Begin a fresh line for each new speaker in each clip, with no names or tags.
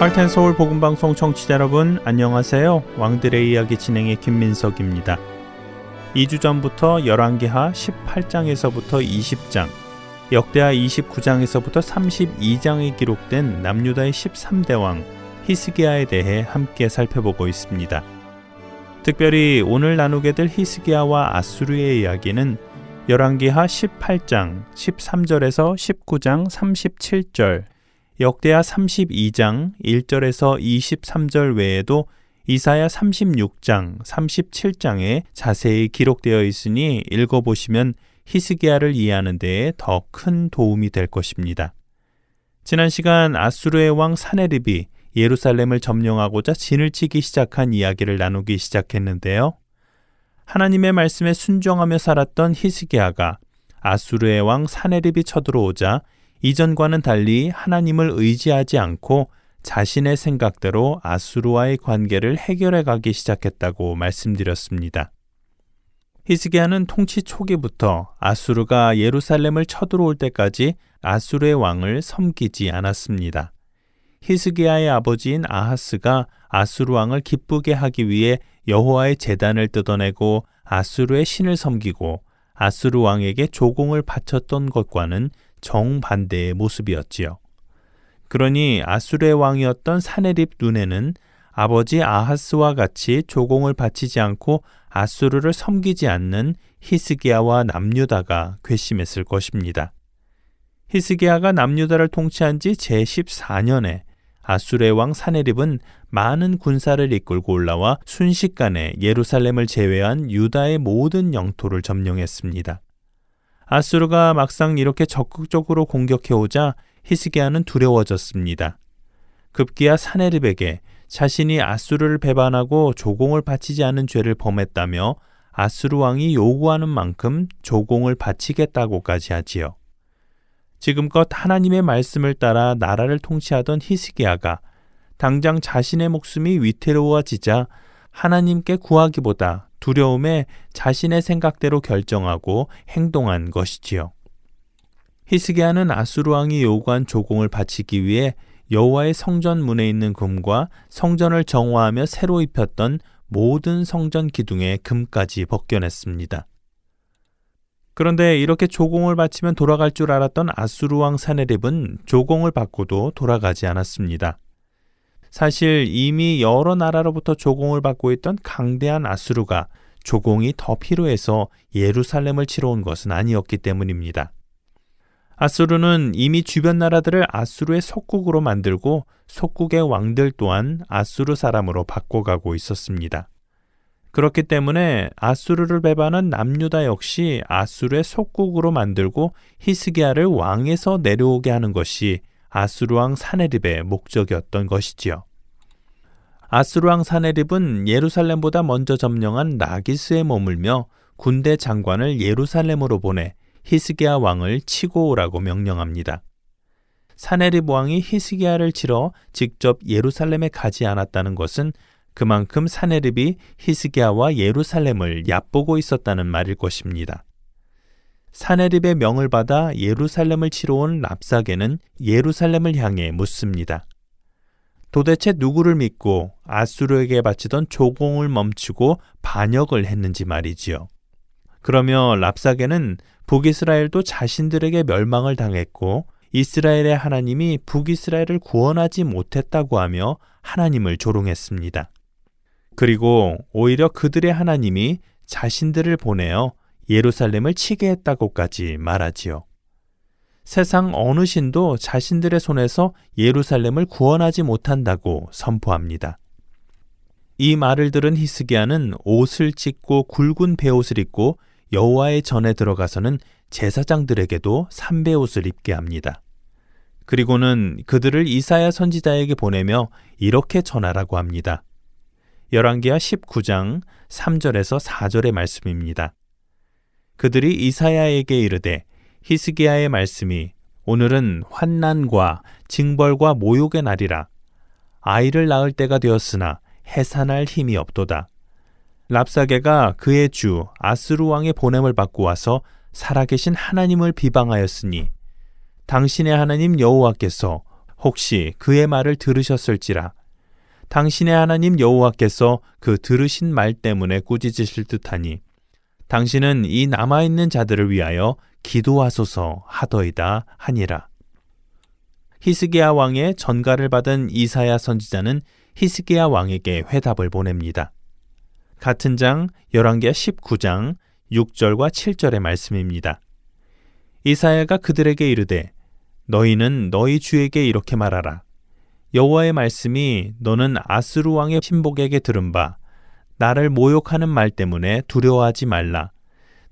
할텐 서울 복음 방송 청취자 여러분 안녕하세요. 왕들의 이야기 진행의 김민석입니다. 2주 전부터 열왕기하 18장에서부터 20장, 역대하 29장에서부터 32장에 기록된 남유다의 13대 왕 히스기야에 대해 함께 살펴보고 있습니다. 특별히 오늘 나누게 될 히스기야와 아수르의 이야기는 열왕기하 18장 13절에서 19장 37절 역대하 32장 1절에서 23절 외에도 이사야 36장, 37장에 자세히 기록되어 있으니 읽어보시면 히스기야를 이해하는 데에 더 큰 도움이 될 것입니다. 지난 시간 아수르의 왕 사네립이 예루살렘을 점령하고자 진을 치기 시작한 이야기를 나누기 시작했는데요. 하나님의 말씀에 순종하며 살았던 히스기야가 아수르의 왕 사네립이 쳐들어오자 이전과는 달리 하나님을 의지하지 않고 자신의 생각대로 아수르와의 관계를 해결해 가기 시작했다고 말씀드렸습니다. 히스기야는 통치 초기부터 아수르가 예루살렘을 쳐들어올 때까지 아수르의 왕을 섬기지 않았습니다. 히스기야의 아버지인 아하스가 아수르 왕을 기쁘게 하기 위해 여호와의 재단을 뜯어내고 아수르의 신을 섬기고 아수르 왕에게 조공을 바쳤던 것과는 정반대의 모습이었지요. 그러니 아수르의 왕이었던 사네립 눈에는 아버지 아하스와 같이 조공을 바치지 않고 아수르를 섬기지 않는 히스기야와 남유다가 괘씸했을 것입니다. 히스기야가 남유다를 통치한 지 제14년에 아수르의 왕 사네립은 많은 군사를 이끌고 올라와 순식간에 예루살렘을 제외한 유다의 모든 영토를 점령했습니다. 아수르가 막상 이렇게 적극적으로 공격해 오자 히스기야는 두려워졌습니다. 급기야 사네립에게 자신이 아수르를 배반하고 조공을 바치지 않은 죄를 범했다며 아수르 왕이 요구하는 만큼 조공을 바치겠다고까지 하지요. 지금껏 하나님의 말씀을 따라 나라를 통치하던 히스기야가 당장 자신의 목숨이 위태로워지자 하나님께 구하기보다 두려움에 자신의 생각대로 결정하고 행동한 것이지요. 히스기야는 아수르 왕이 요구한 조공을 바치기 위해 여호와의 성전 문에 있는 금과 성전을 정화하며 새로 입혔던 모든 성전 기둥에 금까지 벗겨냈습니다. 그런데 이렇게 조공을 바치면 돌아갈 줄 알았던 아수르 왕 사네립은 조공을 받고도 돌아가지 않았습니다. 사실 이미 여러 나라로부터 조공을 받고 있던 강대한 아수르가 조공이 더 필요해서 예루살렘을 치러 온 것은 아니었기 때문입니다. 아수르는 이미 주변 나라들을 아수르의 속국으로 만들고 속국의 왕들 또한 아수르 사람으로 바꿔가고 있었습니다. 그렇기 때문에 아수르를 배반한 남유다 역시 아수르의 속국으로 만들고 히스기야를 왕에서 내려오게 하는 것이 아수르 왕 사네립의 목적이었던 것이지요. 아수르 왕 사네립은 예루살렘보다 먼저 점령한 라기스에 머물며 군대 장관을 예루살렘으로 보내 히스기야 왕을 치고 오라고 명령합니다. 사네립 왕이 히스기야를 치러 직접 예루살렘에 가지 않았다는 것은 그만큼 사네립이 히스기야와 예루살렘을 얕보고 있었다는 말일 것입니다. 사네립의 명을 받아 예루살렘을 치러 온 랍사게는 예루살렘을 향해 묻습니다. 도대체 누구를 믿고 아수르에게 바치던 조공을 멈추고 반역을 했는지 말이지요. 그러며 랍사게는 북이스라엘도 자신들에게 멸망을 당했고 이스라엘의 하나님이 북이스라엘을 구원하지 못했다고 하며 하나님을 조롱했습니다. 그리고 오히려 그들의 하나님이 자신들을 보내어 예루살렘을 치게 했다고까지 말하지요. 세상 어느 신도 자신들의 손에서 예루살렘을 구원하지 못한다고 선포합니다. 이 말을 들은 히스기야는 옷을 찢고 굵은 베옷을 입고 여호와의 전에 들어가서는 제사장들에게도 삼배 옷을 입게 합니다. 그리고는 그들을 이사야 선지자에게 보내며 이렇게 전하라고 합니다. 열왕기하 19장 3절에서 4절의 말씀입니다. 그들이 이사야에게 이르되 히스기야의 말씀이 오늘은 환난과 징벌과 모욕의 날이라 아이를 낳을 때가 되었으나 해산할 힘이 없도다. 랍사게가 그의 주 아스루 왕의 보냄을 받고 와서 살아계신 하나님을 비방하였으니 당신의 하나님 여호와께서 혹시 그의 말을 들으셨을지라 당신의 하나님 여호와께서 그 들으신 말 때문에 꾸짖으실 듯하니 당신은 이 남아 있는 자들을 위하여 기도하소서 하더이다 하니라 히스기야 왕의 전가를 받은 이사야 선지자는 히스기야 왕에게 회답을 보냅니다. 같은 장 열왕기하 19장 6절과 7절의 말씀입니다. 이사야가 그들에게 이르되 너희는 너희 주에게 이렇게 말하라. 여호와의 말씀이 너는 아스루 왕의 신복에게 들은 바 나를 모욕하는 말 때문에 두려워하지 말라.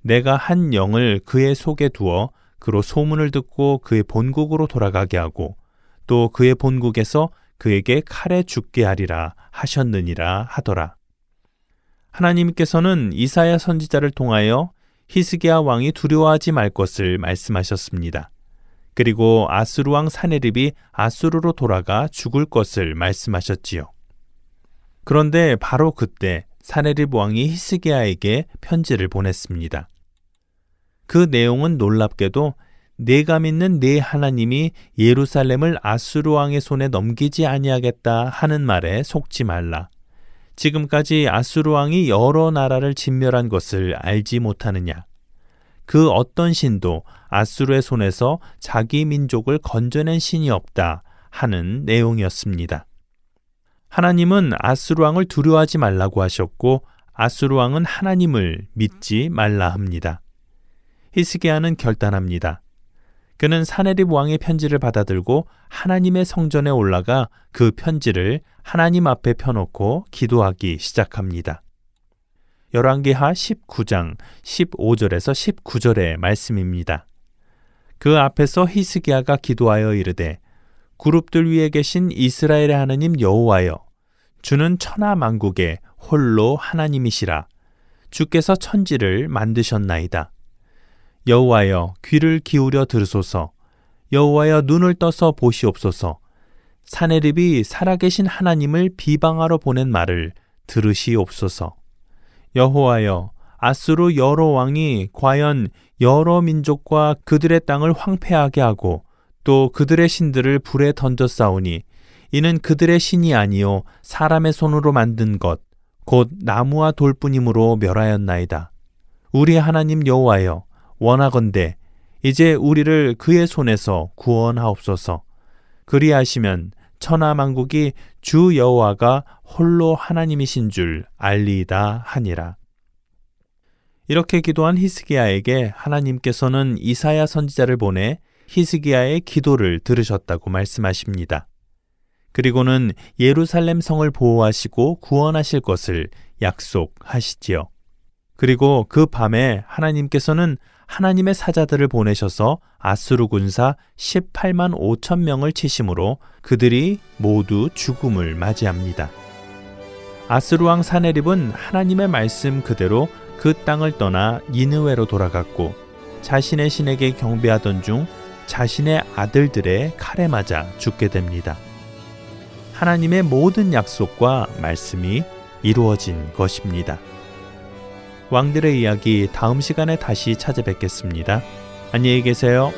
내가 한 영을 그의 속에 두어 그로 소문을 듣고 그의 본국으로 돌아가게 하고 또 그의 본국에서 그에게 칼에 죽게 하리라 하셨느니라 하더라. 하나님께서는 이사야 선지자를 통하여 히스기야 왕이 두려워하지 말 것을 말씀하셨습니다. 그리고 아수르 왕 사네립이 아수르로 돌아가 죽을 것을 말씀하셨지요. 그런데 바로 그때 사네립 왕이 히스기야에게 편지를 보냈습니다. 그 내용은 놀랍게도 내가 믿는 내 하나님이 예루살렘을 아수르 왕의 손에 넘기지 아니하겠다 하는 말에 속지 말라. 지금까지 아수르 왕이 여러 나라를 진멸한 것을 알지 못하느냐? 그 어떤 신도 아수르의 손에서 자기 민족을 건져낸 신이 없다 하는 내용이었습니다. 하나님은 아수르 왕을 두려워하지 말라고 하셨고 아수르 왕은 하나님을 믿지 말라 합니다. 히스기야는 결단합니다. 그는 사네립 왕의 편지를 받아들고 하나님의 성전에 올라가 그 편지를 하나님 앞에 펴놓고 기도하기 시작합니다. 열왕기하 19장 15절에서 19절의 말씀입니다. 그 앞에서 히스기야가 기도하여 이르되 그룹들 위에 계신 이스라엘의 하나님 여호와여 주는 천하 만국의 홀로 하나님이시라. 주께서 천지를 만드셨나이다. 여호와여 귀를 기울여 들으소서. 여호와여 눈을 떠서 보시옵소서. 사내립이 살아계신 하나님을 비방하러 보낸 말을 들으시옵소서. 여호와여 아스루 여러 왕이 과연 여러 민족과 그들의 땅을 황폐하게 하고 또 그들의 신들을 불에 던져 싸우니 이는 그들의 신이 아니요 사람의 손으로 만든 것 곧 나무와 돌뿐이므로 멸하였나이다. 우리 하나님 여호와여 원하건대 이제 우리를 그의 손에서 구원하옵소서. 그리하시면 천하 만국이 주 여호와가 홀로 하나님이신 줄 알리이다 하니라. 이렇게 기도한 히스기야에게 하나님께서는 이사야 선지자를 보내 히스기야의 기도를 들으셨다고 말씀하십니다. 그리고는 예루살렘 성을 보호하시고 구원하실 것을 약속하시지요. 그리고 그 밤에 하나님께서는 하나님의 사자들을 보내셔서 아수르 군사 18만 5천 명을 치심으로 그들이 모두 죽음을 맞이합니다. 아스루 왕 사네립은 하나님의 말씀 그대로 그 땅을 떠나 니느웨로 돌아갔고 자신의 신에게 경배하던 중 자신의 아들들의 칼에 맞아 죽게 됩니다. 하나님의 모든 약속과 말씀이 이루어진 것입니다. 왕들의 이야기 다음 시간에 다시 찾아뵙겠습니다. 안녕히 계세요.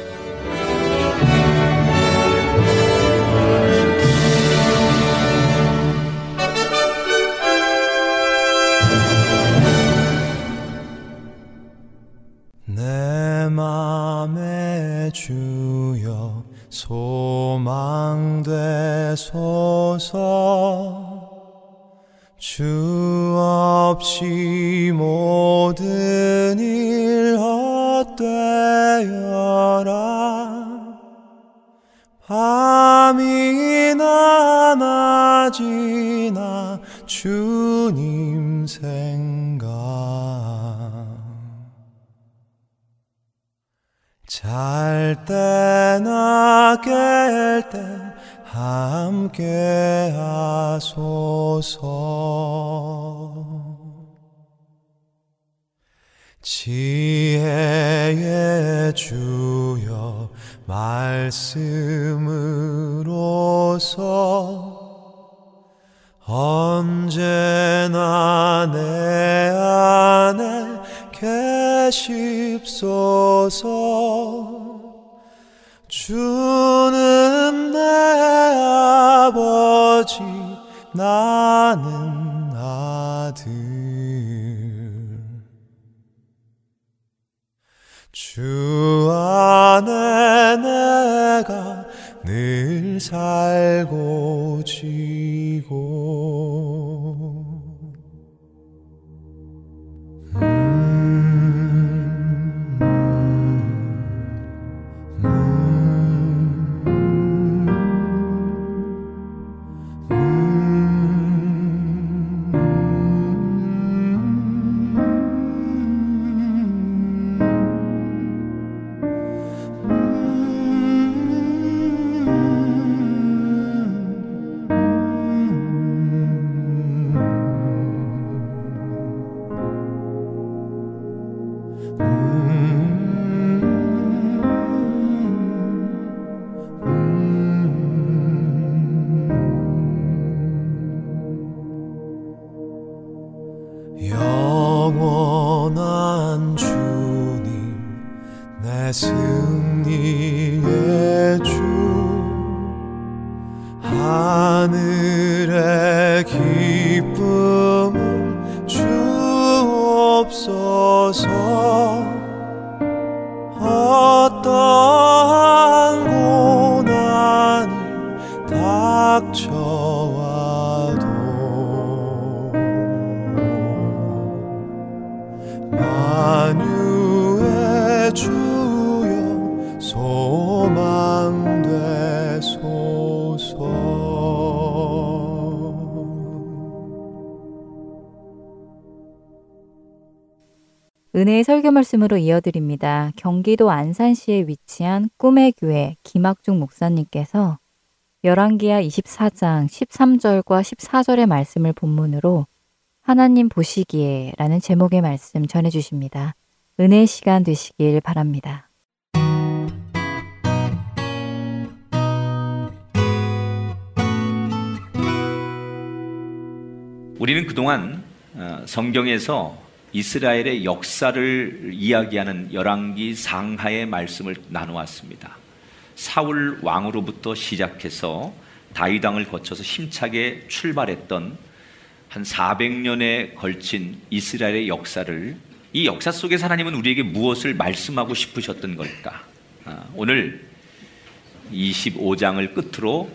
말씀으로
이어드립니다. 경기도 안산시에 위치한 꿈의 교회 김학중 목사님께서 열왕기하 24장 13절과 14절의 말씀을 본문으로 하나님 보시기에 라는 제목의 말씀 전해 주십니다. 은혜의 시간 되시길 바랍니다.
우리는 그동안 어, 성경에서 이스라엘의 역사를 이야기하는 열왕기 상하의 말씀을 나누었습니다. 사울 왕으로부터 시작해서 다윗 왕을 거쳐서 힘차게 출발했던 한 400년에 걸친 이스라엘의 역사를 이 역사 속에서 하나님은 우리에게 무엇을 말씀하고 싶으셨던 걸까? 아, 오늘 25장을 끝으로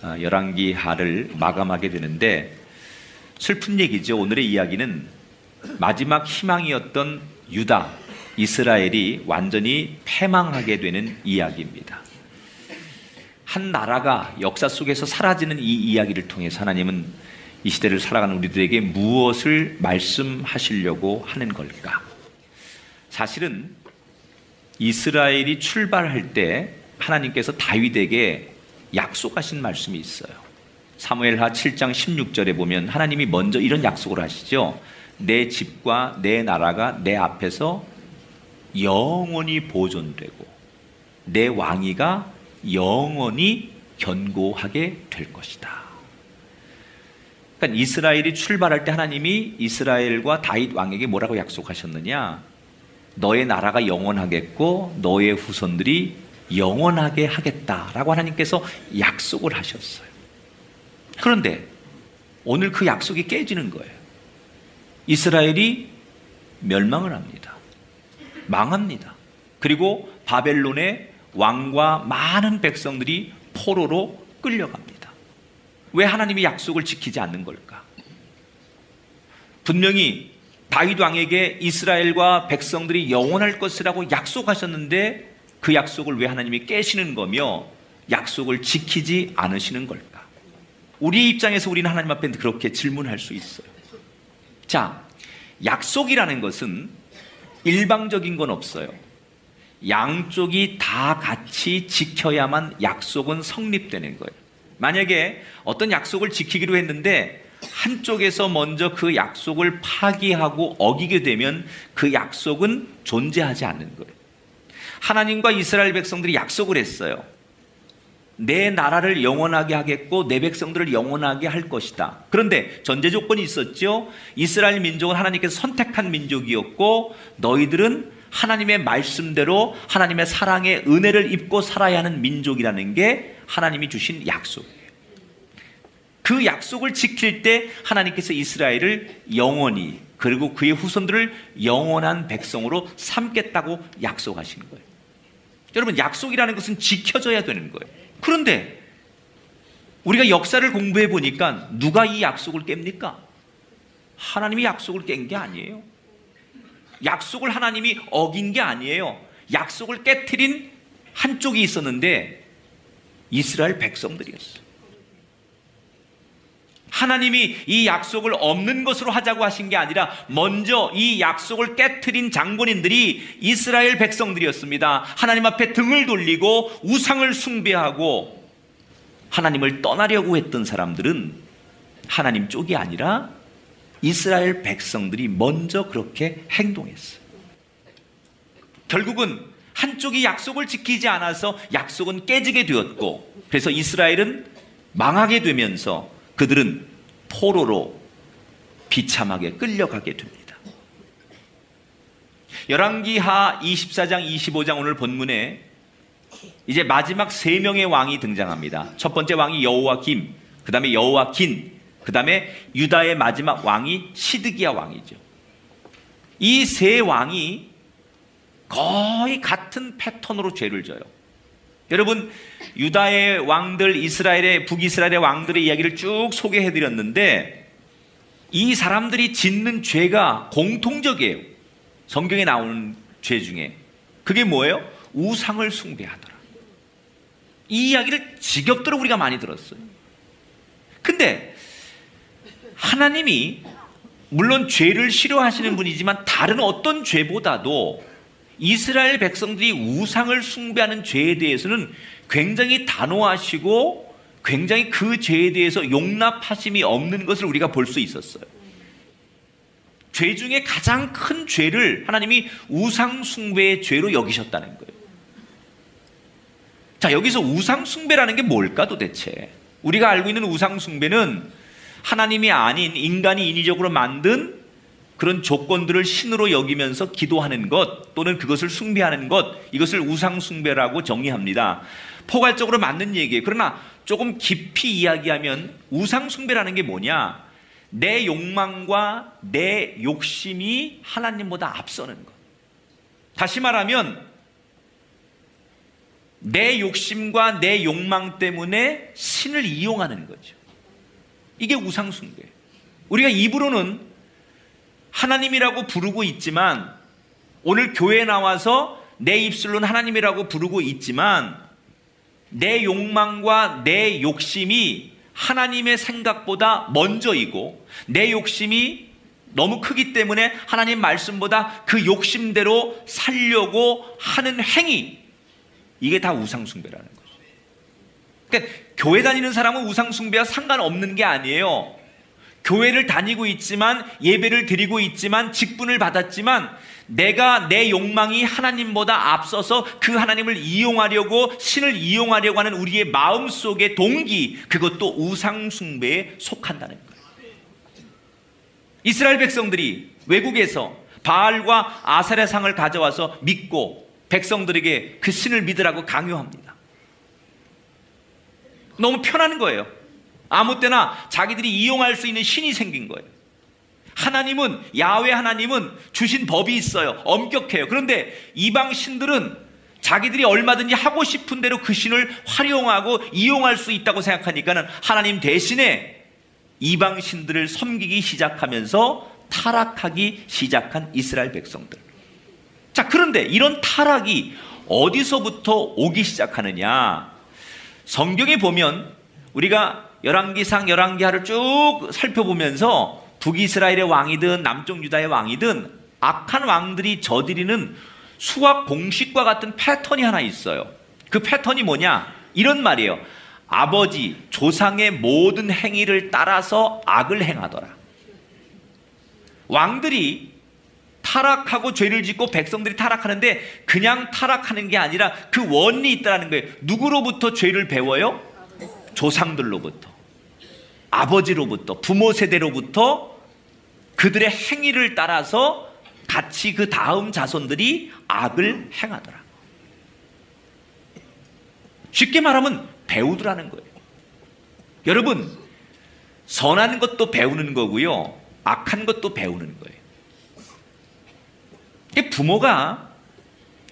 아, 열왕기하를 마감하게 되는데 슬픈 얘기죠. 오늘의 이야기는 마지막 희망이었던 유다, 이스라엘이 완전히 패망하게 되는 이야기입니다. 한 나라가 역사 속에서 사라지는 이 이야기를 통해서 하나님은 이 시대를 살아가는 우리들에게 무엇을 말씀하시려고 하는 걸까? 사실은 이스라엘이 출발할 때 하나님께서 다윗에게 약속하신 말씀이 있어요. 사무엘하 7장 16절에 보면 하나님이 먼저 이런 약속을 하시죠. 내 집과 내 나라가 내 앞에서 영원히 보존되고 내 왕위가 영원히 견고하게 될 것이다. 그러니까 이스라엘이 출발할 때 하나님이 이스라엘과 다윗 왕에게 뭐라고 약속하셨느냐? 너의 나라가 영원하겠고 너의 후손들이 영원하게 하겠다라고 하나님께서 약속을 하셨어요. 그런데 오늘 그 약속이 깨지는 거예요. 이스라엘이 멸망을 합니다. 망합니다. 그리고 바벨론의 왕과 많은 백성들이 포로로 끌려갑니다. 왜 하나님이 약속을 지키지 않는 걸까? 분명히 다윗 왕에게 이스라엘과 백성들이 영원할 것이라고 약속하셨는데 그 약속을 왜 하나님이 깨시는 거며 약속을 지키지 않으시는 걸까? 우리 입장에서 우리는 하나님 앞에 그렇게 질문할 수 있어요. 자, 약속이라는 것은 일방적인 건 없어요. 양쪽이 다 같이 지켜야만 약속은 성립되는 거예요. 만약에 어떤 약속을 지키기로 했는데 한쪽에서 먼저 그 약속을 파기하고 어기게 되면 그 약속은 존재하지 않는 거예요. 하나님과 이스라엘 백성들이 약속을 했어요. 내 나라를 영원하게 하겠고 내 백성들을 영원하게 할 것이다. 그런데 전제 조건이 있었죠. 이스라엘 민족은 하나님께서 선택한 민족이었고 너희들은 하나님의 말씀대로 하나님의 사랑의 은혜를 입고 살아야 하는 민족이라는 게 하나님이 주신 약속이에요. 그 약속을 지킬 때 하나님께서 이스라엘을 영원히 그리고 그의 후손들을 영원한 백성으로 삼겠다고 약속하신 거예요. 여러분 약속이라는 것은 지켜져야 되는 거예요. 그런데 우리가 역사를 공부해 보니까 누가 이 약속을 깹니까? 하나님이 약속을 깬 게 아니에요. 약속을 하나님이 어긴 게 아니에요. 약속을 깨뜨린 한쪽이 있었는데 이스라엘 백성들이었어요. 하나님이 이 약속을 없는 것으로 하자고 하신 게 아니라 먼저 이 약속을 깨뜨린 장본인들이 이스라엘 백성들이었습니다. 하나님 앞에 등을 돌리고 우상을 숭배하고 하나님을 떠나려고 했던 사람들은 하나님 쪽이 아니라 이스라엘 백성들이 먼저 그렇게 행동했어요. 결국은 한쪽이 약속을 지키지 않아서 약속은 깨지게 되었고 그래서 이스라엘은 망하게 되면서 그들은 포로로 비참하게 끌려가게 됩니다. 열왕기하 24장 25장 오늘 본문에 이제 마지막 세 명의 왕이 등장합니다. 첫 번째 왕이 여호와 김, 그다음에 여호와 긴, 그다음에 유다의 마지막 왕이 시드기야 왕이죠. 이 세 왕이 거의 같은 패턴으로 죄를 져요. 여러분 유다의 왕들 이스라엘의 북이스라엘의 왕들의 이야기를 쭉 소개해 드렸는데 이 사람들이 짓는 죄가 공통적이에요. 성경에 나오는 죄 중에 그게 뭐예요? 우상을 숭배하더라. 이 이야기를 지겹도록 우리가 많이 들었어요. 근데 하나님이 물론 죄를 싫어하시는 분이지만 다른 어떤 죄보다도 이스라엘 백성들이 우상을 숭배하는 죄에 대해서는 굉장히 단호하시고 굉장히 그 죄에 대해서 용납하심이 없는 것을 우리가 볼 수 있었어요. 죄 중에 가장 큰 죄를 하나님이 우상숭배의 죄로 여기셨다는 거예요. 자, 여기서 우상숭배라는 게 뭘까 도대체? 우리가 알고 있는 우상숭배는 하나님이 아닌 인간이 인위적으로 만든 그런 조건들을 신으로 여기면서 기도하는 것 또는 그것을 숭배하는 것 이것을 우상 숭배라고 정의합니다. 포괄적으로 맞는 얘기예요. 그러나 조금 깊이 이야기하면 우상 숭배라는 게 뭐냐? 내 욕망과 내 욕심이 하나님보다 앞서는 것. 다시 말하면 내 욕심과 내 욕망 때문에 신을 이용하는 거죠. 이게 우상 숭배. 우리가 입으로는 하나님이라고 부르고 있지만 오늘 교회에 나와서 내 입술로는 하나님이라고 부르고 있지만 내 욕망과 내 욕심이 하나님의 생각보다 먼저이고 내 욕심이 너무 크기 때문에 하나님 말씀보다 그 욕심대로 살려고 하는 행위 이게 다 우상숭배라는 거죠. 그러니까 교회 다니는 사람은 우상숭배와 상관없는 게 아니에요. 교회를 다니고 있지만 예배를 드리고 있지만 직분을 받았지만 내가 내 욕망이 하나님보다 앞서서 그 하나님을 이용하려고 신을 이용하려고 하는 우리의 마음 속의 동기 그것도 우상 숭배에 속한다는 거예요. 이스라엘 백성들이 외국에서 바알과 아사의 상을 가져와서 믿고 백성들에게 그 신을 믿으라고 강요합니다. 너무 편한 거예요. 아무 때나 자기들이 이용할 수 있는 신이 생긴 거예요. 하나님은 야외 하나님은 주신 법이 있어요. 엄격해요. 그런데 이방 신들은 자기들이 얼마든지 하고 싶은 대로 그 신을 활용하고 이용할 수 있다고 생각하니까는 하나님 대신에 이방 신들을 섬기기 시작하면서 타락하기 시작한 이스라엘 백성들. 자, 그런데 이런 타락이 어디서부터 오기 시작하느냐? 성경에 보면 우리가 열왕기상 열왕기하를 쭉 살펴보면서 북이스라엘의 왕이든 남쪽 유다의 왕이든 악한 왕들이 저지르는 수학 공식과 같은 패턴이 하나 있어요. 그 패턴이 뭐냐? 이런 말이에요. 아버지, 조상의 모든 행위를 따라서 악을 행하더라. 왕들이 타락하고 죄를 짓고 백성들이 타락하는데 그냥 타락하는 게 아니라 그 원리 있다라는 거예요. 누구로부터 죄를 배워요? 조상들로부터. 아버지로부터, 부모 세대로부터 그들의 행위를 따라서 같이 그 다음 자손들이 악을 행하더라. 쉽게 말하면 배우더라는 거예요. 여러분, 선한 것도 배우는 거고요. 악한 것도 배우는 거예요. 부모가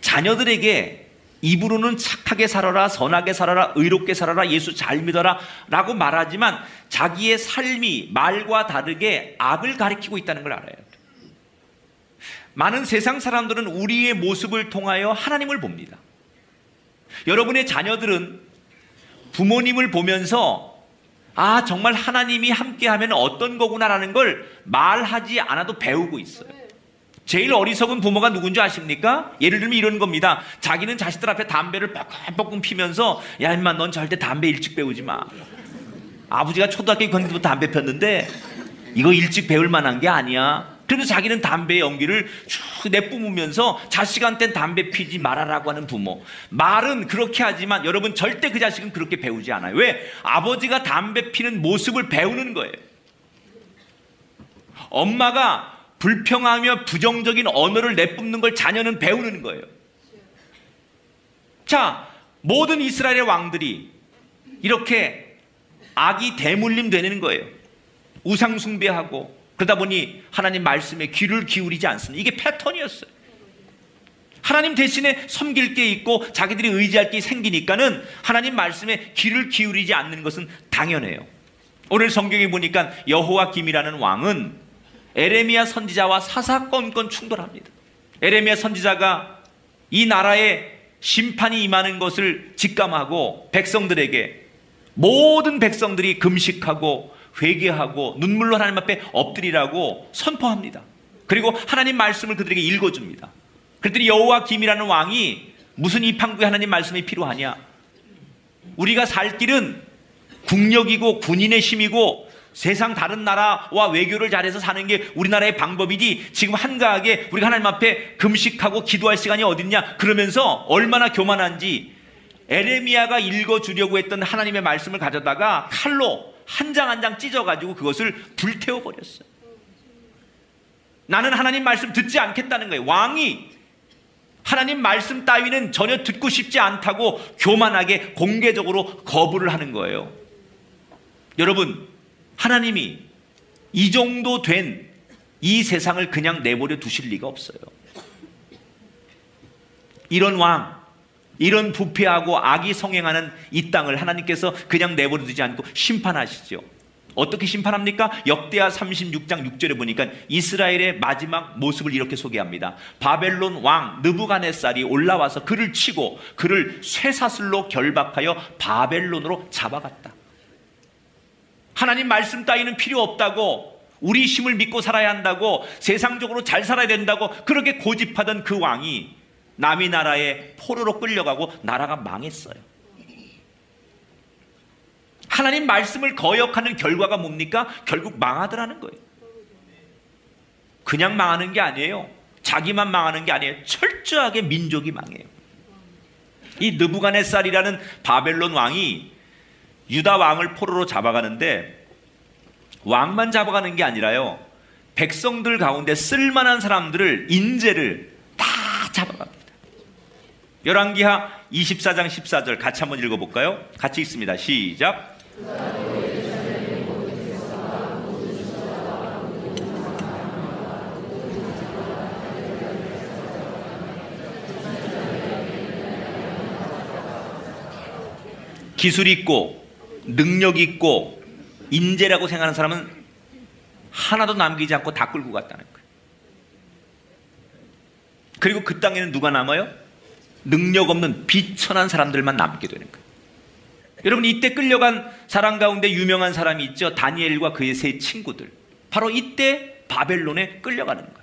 자녀들에게 입으로는 착하게 살아라, 선하게 살아라, 의롭게 살아라, 예수 잘 믿어라 라고 말하지만 자기의 삶이 말과 다르게 악을 가리키고 있다는 걸 알아야 돼요. 많은 세상 사람들은 우리의 모습을 통하여 하나님을 봅니다. 여러분의 자녀들은 부모님을 보면서 아, 정말 하나님이 함께하면 어떤 거구나라는 걸 말하지 않아도 배우고 있어요. 제일 어리석은 부모가 누군지 아십니까? 예를 들면 이런 겁니다. 자기는 자식들 앞에 담배를 뻑뻑 피면서 야 임마 넌 절대 담배 일찍 배우지 마. 아버지가 초등학교 건기부터 담배 폈는데 이거 일찍 배울 만한 게 아니야. 그래도 자기는 담배 연기를 쭉 내뿜으면서 자식한테 담배 피지 말아라고 하는 부모. 말은 그렇게 하지만 여러분 절대 그 자식은 그렇게 배우지 않아요. 왜? 아버지가 담배 피는 모습을 배우는 거예요. 엄마가 불평하며 부정적인 언어를 내뿜는 걸 자녀는 배우는 거예요. 자, 모든 이스라엘의 왕들이 이렇게 악이 대물림 되는 거예요. 우상숭배하고 그러다 보니 하나님 말씀에 귀를 기울이지 않습니다. 이게 패턴이었어요. 하나님 대신에 섬길 게 있고 자기들이 의지할 게 생기니까는 하나님 말씀에 귀를 기울이지 않는 것은 당연해요. 오늘 성경에 보니까 여호와 김이라는 왕은 에레미야 선지자와 사사건건 충돌합니다. 에레미야 선지자가 이 나라에 심판이 임하는 것을 직감하고 백성들에게 모든 백성들이 금식하고 회개하고 눈물로 하나님 앞에 엎드리라고 선포합니다. 그리고 하나님 말씀을 그들에게 읽어줍니다. 그랬더니 여호와 김이라는 왕이 무슨 이 판국에 하나님 말씀이 필요하냐? 우리가 살 길은 국력이고 군인의 힘이고 세상 다른 나라와 외교를 잘해서 사는 게 우리나라의 방법이지 지금 한가하게 우리가 하나님 앞에 금식하고 기도할 시간이 어딨냐 그러면서 얼마나 교만한지 에레미야가 읽어주려고 했던 하나님의 말씀을 가져다가 칼로 한 장 한 장 찢어가지고 그것을 불태워 버렸어요. 나는 하나님 말씀 듣지 않겠다는 거예요. 왕이 하나님 말씀 따위는 전혀 듣고 싶지 않다고 교만하게 공개적으로 거부를 하는 거예요. 여러분, 하나님이 이 정도 된 이 세상을 그냥 내버려 두실 리가 없어요. 이런 왕, 이런 부패하고 악이 성행하는 이 땅을 하나님께서 그냥 내버려 두지 않고 심판하시죠. 어떻게 심판합니까? 역대하 36장 6절에 보니까 이스라엘의 마지막 모습을 이렇게 소개합니다. 바벨론 왕 느부갓네살이 올라와서 그를 치고 그를 쇠사슬로 결박하여 바벨론으로 잡아갔다. 하나님 말씀 따위는 필요 없다고 우리 힘을 믿고 살아야 한다고 세상적으로 잘 살아야 된다고 그렇게 고집하던 그 왕이 남이 나라에 포로로 끌려가고 나라가 망했어요. 하나님 말씀을 거역하는 결과가 뭡니까? 결국 망하더라는 거예요. 그냥 망하는 게 아니에요. 자기만 망하는 게 아니에요. 철저하게 민족이 망해요. 이 느부갓네살이라는 바벨론 왕이 유다 왕을 포로로 잡아가는데 왕만 잡아가는 게 아니라요. 백성들 가운데 쓸만한 사람들을 인재를 다 잡아갑니다. 열왕기하 24장 14절 같이 한번 읽어 볼까요? 같이 읽습니다. 시작. 기술 있고 능력 있고 인재라고 생각하는 사람은 하나도 남기지 않고 다 끌고 갔다는 거예요. 그리고 그 땅에는 누가 남아요? 능력 없는 비천한 사람들만 남게 되는 거예요. 여러분 이때 끌려간 사람 가운데 유명한 사람이 있죠. 다니엘과 그의 세 친구들. 바로 이때 바벨론에 끌려가는 거예요.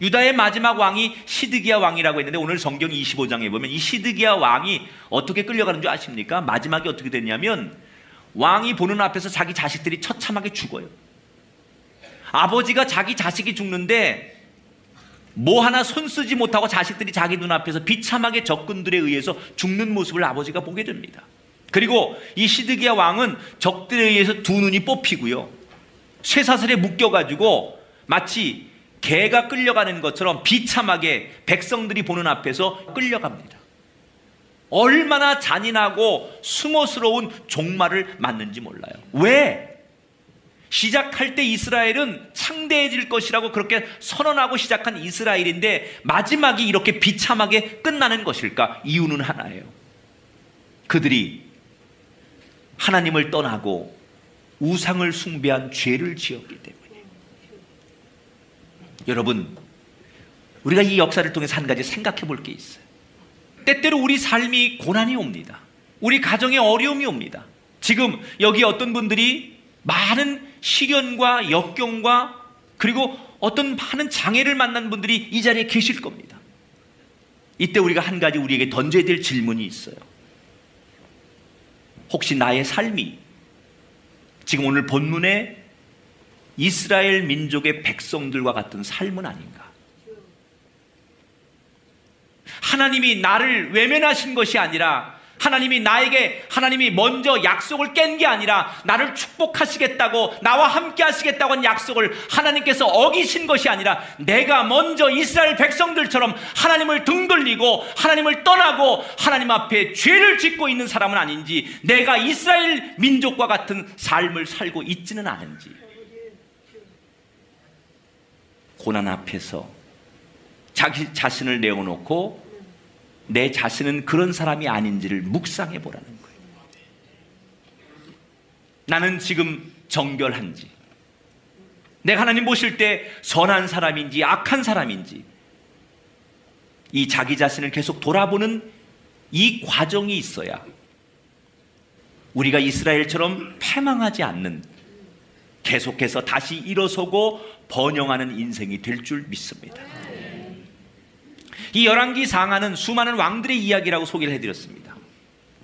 유다의 마지막 왕이 시드기야 왕이라고 했는데 오늘 성경 25장에 보면 이 시드기야 왕이 어떻게 끌려가는 줄 아십니까? 마지막에 어떻게 됐냐면 왕이 보는 앞에서 자기 자식들이 처참하게 죽어요. 아버지가 자기 자식이 죽는데 뭐 하나 손쓰지 못하고 자식들이 자기 눈앞에서 비참하게 적군들에 의해서 죽는 모습을 아버지가 보게 됩니다. 그리고 이 시드기야 왕은 적들에 의해서 두 눈이 뽑히고요. 쇠사슬에 묶여가지고 마치 개가 끌려가는 것처럼 비참하게 백성들이 보는 앞에서 끌려갑니다. 얼마나 잔인하고 수모스러운 종말을 맞는지 몰라요. 왜? 시작할 때 이스라엘은 창대해질 것이라고 그렇게 선언하고 시작한 이스라엘인데 마지막이 이렇게 비참하게 끝나는 것일까? 이유는 하나예요. 그들이 하나님을 떠나고 우상을 숭배한 죄를 지었기 때문에. 여러분, 우리가 이 역사를 통해서 한 가지 생각해 볼 게 있어요. 때때로 우리 삶이 고난이 옵니다. 우리 가정에 어려움이 옵니다. 지금 여기 어떤 분들이 많은 시련과 역경과 그리고 어떤 많은 장애를 만난 분들이 이 자리에 계실 겁니다. 이때 우리가 한 가지 우리에게 던져야 될 질문이 있어요. 혹시 나의 삶이 지금 오늘 본문에 이스라엘 민족의 백성들과 같은 삶은 아닌가? 하나님이 나를 외면하신 것이 아니라 하나님이 나에게 하나님이 먼저 약속을 깬 게 아니라 나를 축복하시겠다고 나와 함께 하시겠다고 한 약속을 하나님께서 어기신 것이 아니라 내가 먼저 이스라엘 백성들처럼 하나님을 등 돌리고 하나님을 떠나고 하나님 앞에 죄를 짓고 있는 사람은 아닌지 내가 이스라엘 민족과 같은 삶을 살고 있지는 않은지 고난 앞에서 자기 자신을 내어놓고 내 자신은 그런 사람이 아닌지를 묵상해 보라는 거예요. 나는 지금 정결한지, 내가 하나님 보실 때 선한 사람인지 악한 사람인지, 이 자기 자신을 계속 돌아보는 이 과정이 있어야 우리가 이스라엘처럼 패망하지 않는 계속해서 다시 일어서고 번영하는 인생이 될 줄 믿습니다. 이 열왕기 상하는 수많은 왕들의 이야기라고 소개를 해드렸습니다.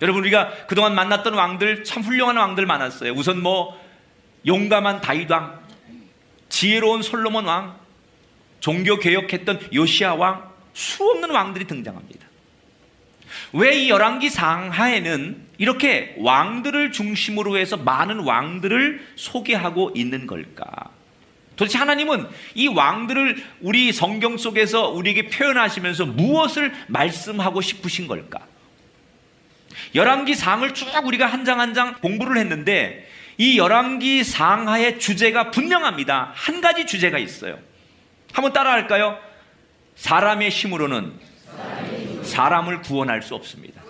여러분 우리가 그동안 만났던 왕들 참 훌륭한 왕들 많았어요. 우선 뭐 용감한 다윗 왕, 지혜로운 솔로몬 왕, 종교 개혁했던 요시아 왕, 수없는 왕들이 등장합니다. 왜 이 열왕기 상하에는 이렇게 왕들을 중심으로 해서 많은 왕들을 소개하고 있는 걸까? 도대체 하나님은 이 왕들을 우리 성경 속에서 우리에게 표현하시면서 무엇을 말씀하고 싶으신 걸까? 열왕기 상을 쭉 우리가 한 장 한 장 공부를 했는데 이 열왕기 상하의 주제가 분명합니다. 한 가지 주제가 있어요. 한번 따라할까요? 사람의 힘으로는 사람을 구원할 수 없습니다.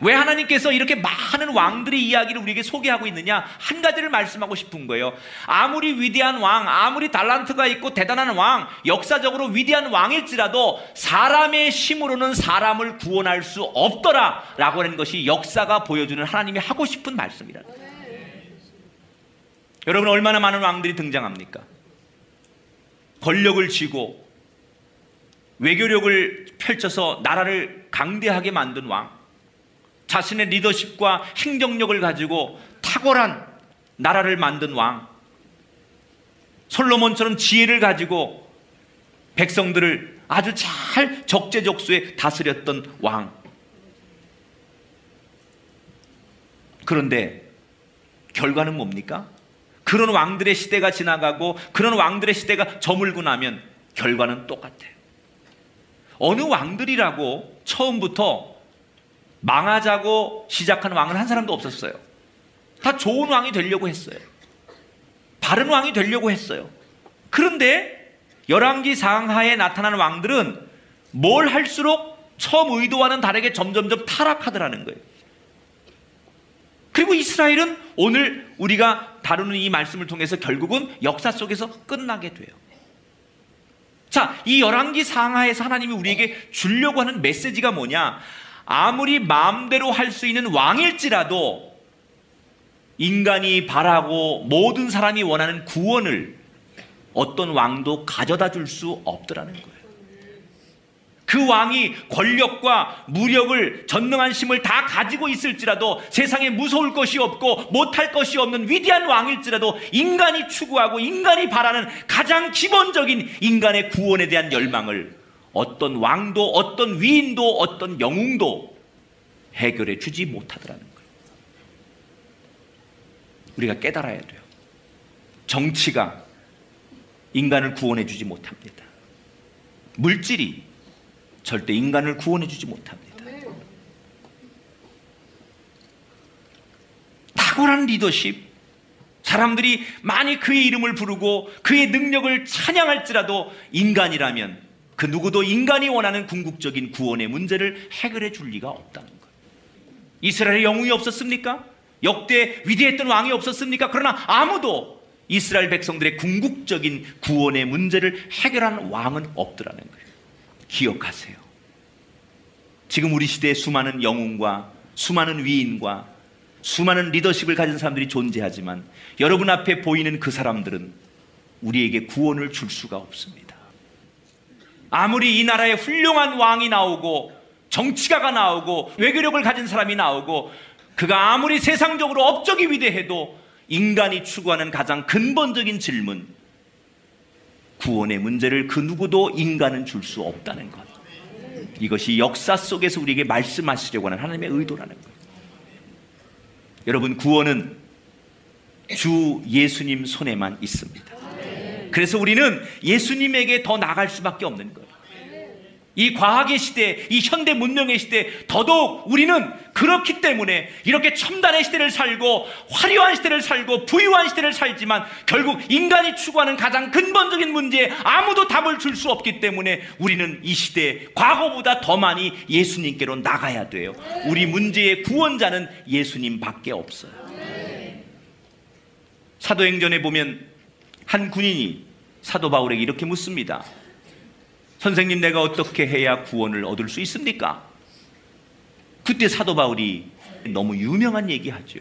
왜 하나님께서 이렇게 많은 왕들의 이야기를 우리에게 소개하고 있느냐? 한 가지를 말씀하고 싶은 거예요. 아무리 위대한 왕, 아무리 달란트가 있고 대단한 왕, 역사적으로 위대한 왕일지라도 사람의 힘으로는 사람을 구원할 수 없더라. 라고 하는 것이 역사가 보여주는 하나님이 하고 싶은 말씀이라. 여러분, 얼마나 많은 왕들이 등장합니까? 권력을 쥐고 외교력을 펼쳐서 나라를 강대하게 만든 왕. 자신의 리더십과 행정력을 가지고 탁월한 나라를 만든 왕. 솔로몬처럼 지혜를 가지고 백성들을 아주 잘 적재적소에 다스렸던 왕. 그런데 결과는 뭡니까? 그런 왕들의 시대가 지나가고 그런 왕들의 시대가 저물고 나면 결과는 똑같아요. 어느 왕들이라고 처음부터 망하자고 시작한 왕은 한 사람도 없었어요. 다 좋은 왕이 되려고 했어요. 바른 왕이 되려고 했어요. 그런데 열왕기 상하에 나타나는 왕들은 뭘 할수록 처음 의도와는 다르게 점점점 타락하더라는 거예요. 그리고 이스라엘은 오늘 우리가 다루는 이 말씀을 통해서 결국은 역사 속에서 끝나게 돼요. 자, 이 열왕기 상하에서 하나님이 우리에게 주려고 하는 메시지가 뭐냐? 아무리 마음대로 할 수 있는 왕일지라도 인간이 바라고 모든 사람이 원하는 구원을 어떤 왕도 가져다 줄 수 없더라는 거예요. 그 왕이 권력과 무력을 전능한 힘을 다 가지고 있을지라도 세상에 무서울 것이 없고 못할 것이 없는 위대한 왕일지라도 인간이 추구하고 인간이 바라는 가장 기본적인 인간의 구원에 대한 열망을 어떤 왕도 어떤 위인도 어떤 영웅도 해결해 주지 못하더라는 거예요. 우리가 깨달아야 돼요. 정치가 인간을 구원해 주지 못합니다. 물질이 절대 인간을 구원해 주지 못합니다. 탁월한 리더십, 사람들이 많이 그의 이름을 부르고 그의 능력을 찬양할지라도 인간이라면 그 누구도 인간이 원하는 궁극적인 구원의 문제를 해결해 줄 리가 없다는 거예요. 이스라엘에 영웅이 없었습니까? 역대 위대했던 왕이 없었습니까? 그러나 아무도 이스라엘 백성들의 궁극적인 구원의 문제를 해결하는 왕은 없더라는 거예요. 기억하세요. 지금 우리 시대에 수많은 영웅과 수많은 위인과 수많은 리더십을 가진 사람들이 존재하지만 여러분 앞에 보이는 그 사람들은 우리에게 구원을 줄 수가 없습니다. 아무리 이 나라에 훌륭한 왕이 나오고 정치가가 나오고 외교력을 가진 사람이 나오고 그가 아무리 세상적으로 업적이 위대해도 인간이 추구하는 가장 근본적인 질문 구원의 문제를 그 누구도 인간은 줄 수 없다는 것. 이것이 역사 속에서 우리에게 말씀하시려고 하는 하나님의 의도라는 거예요. 여러분, 구원은 주 예수님 손에만 있습니다. 그래서 우리는 예수님에게 더 나갈 수밖에 없는 거예요. 이 과학의 시대, 이 현대 문명의 시대, 더더욱 우리는 그렇기 때문에 이렇게 첨단의 시대를 살고 화려한 시대를 살고 부유한 시대를 살지만 결국 인간이 추구하는 가장 근본적인 문제에 아무도 답을 줄 수 없기 때문에 우리는 이 시대에 과거보다 더 많이 예수님께로 나가야 돼요. 우리 문제의 구원자는 예수님밖에 없어요. 사도행전에 보면 한 군인이 사도 바울에게 이렇게 묻습니다. 선생님, 내가 어떻게 해야 구원을 얻을 수 있습니까? 그때 사도 바울이 너무 유명한 얘기 하죠.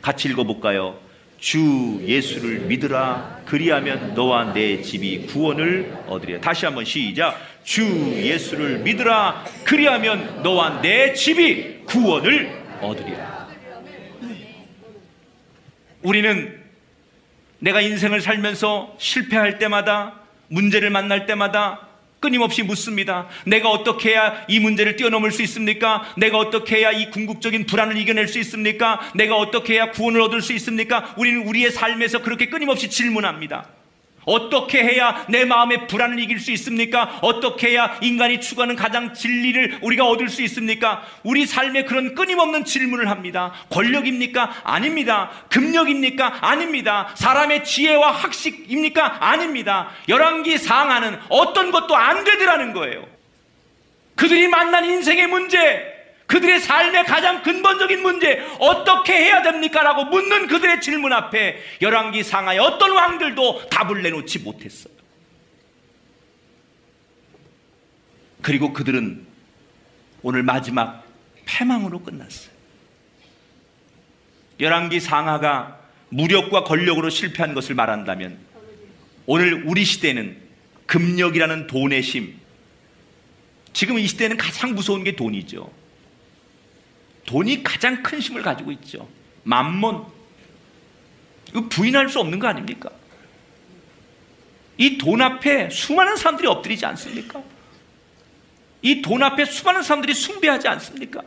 같이 읽어볼까요? 주 예수를 믿으라. 그리하면 너와 내 집이 구원을 얻으리라. 다시 한번 시작. 주 예수를 믿으라. 그리하면 너와 내 집이 구원을 얻으리라. 우리는 내가 인생을 살면서 실패할 때마다 문제를 만날 때마다 끊임없이 묻습니다. 내가 어떻게 해야 이 문제를 뛰어넘을 수 있습니까? 내가 어떻게 해야 이 궁극적인 불안을 이겨낼 수 있습니까? 내가 어떻게 해야 구원을 얻을 수 있습니까? 우리는 우리의 삶에서 그렇게 끊임없이 질문합니다. 어떻게 해야 내 마음의 불안을 이길 수 있습니까? 어떻게 해야 인간이 추구하는 가장 진리를 우리가 얻을 수 있습니까? 우리 삶에 그런 끊임없는 질문을 합니다. 권력입니까? 아닙니다. 금력입니까? 아닙니다. 사람의 지혜와 학식입니까? 아닙니다. 열왕기 상하는 어떤 것도 안 되더라는 거예요. 그들이 만난 인생의 문제, 그들의 삶의 가장 근본적인 문제 어떻게 해야 됩니까? 라고 묻는 그들의 질문 앞에 열왕기 상하의 어떤 왕들도 답을 내놓지 못했어요. 그리고 그들은 오늘 마지막 패망으로 끝났어요. 열왕기 상하가 무력과 권력으로 실패한 것을 말한다면 오늘 우리 시대는 금력이라는 돈의 힘 지금 이 시대는 가장 무서운 게 돈이죠. 돈이 가장 큰 힘을 가지고 있죠. 만몬. 이거 부인할 수 없는 거 아닙니까? 이 돈 앞에 수많은 사람들이 엎드리지 않습니까? 이 돈 앞에 수많은 사람들이 숭배하지 않습니까?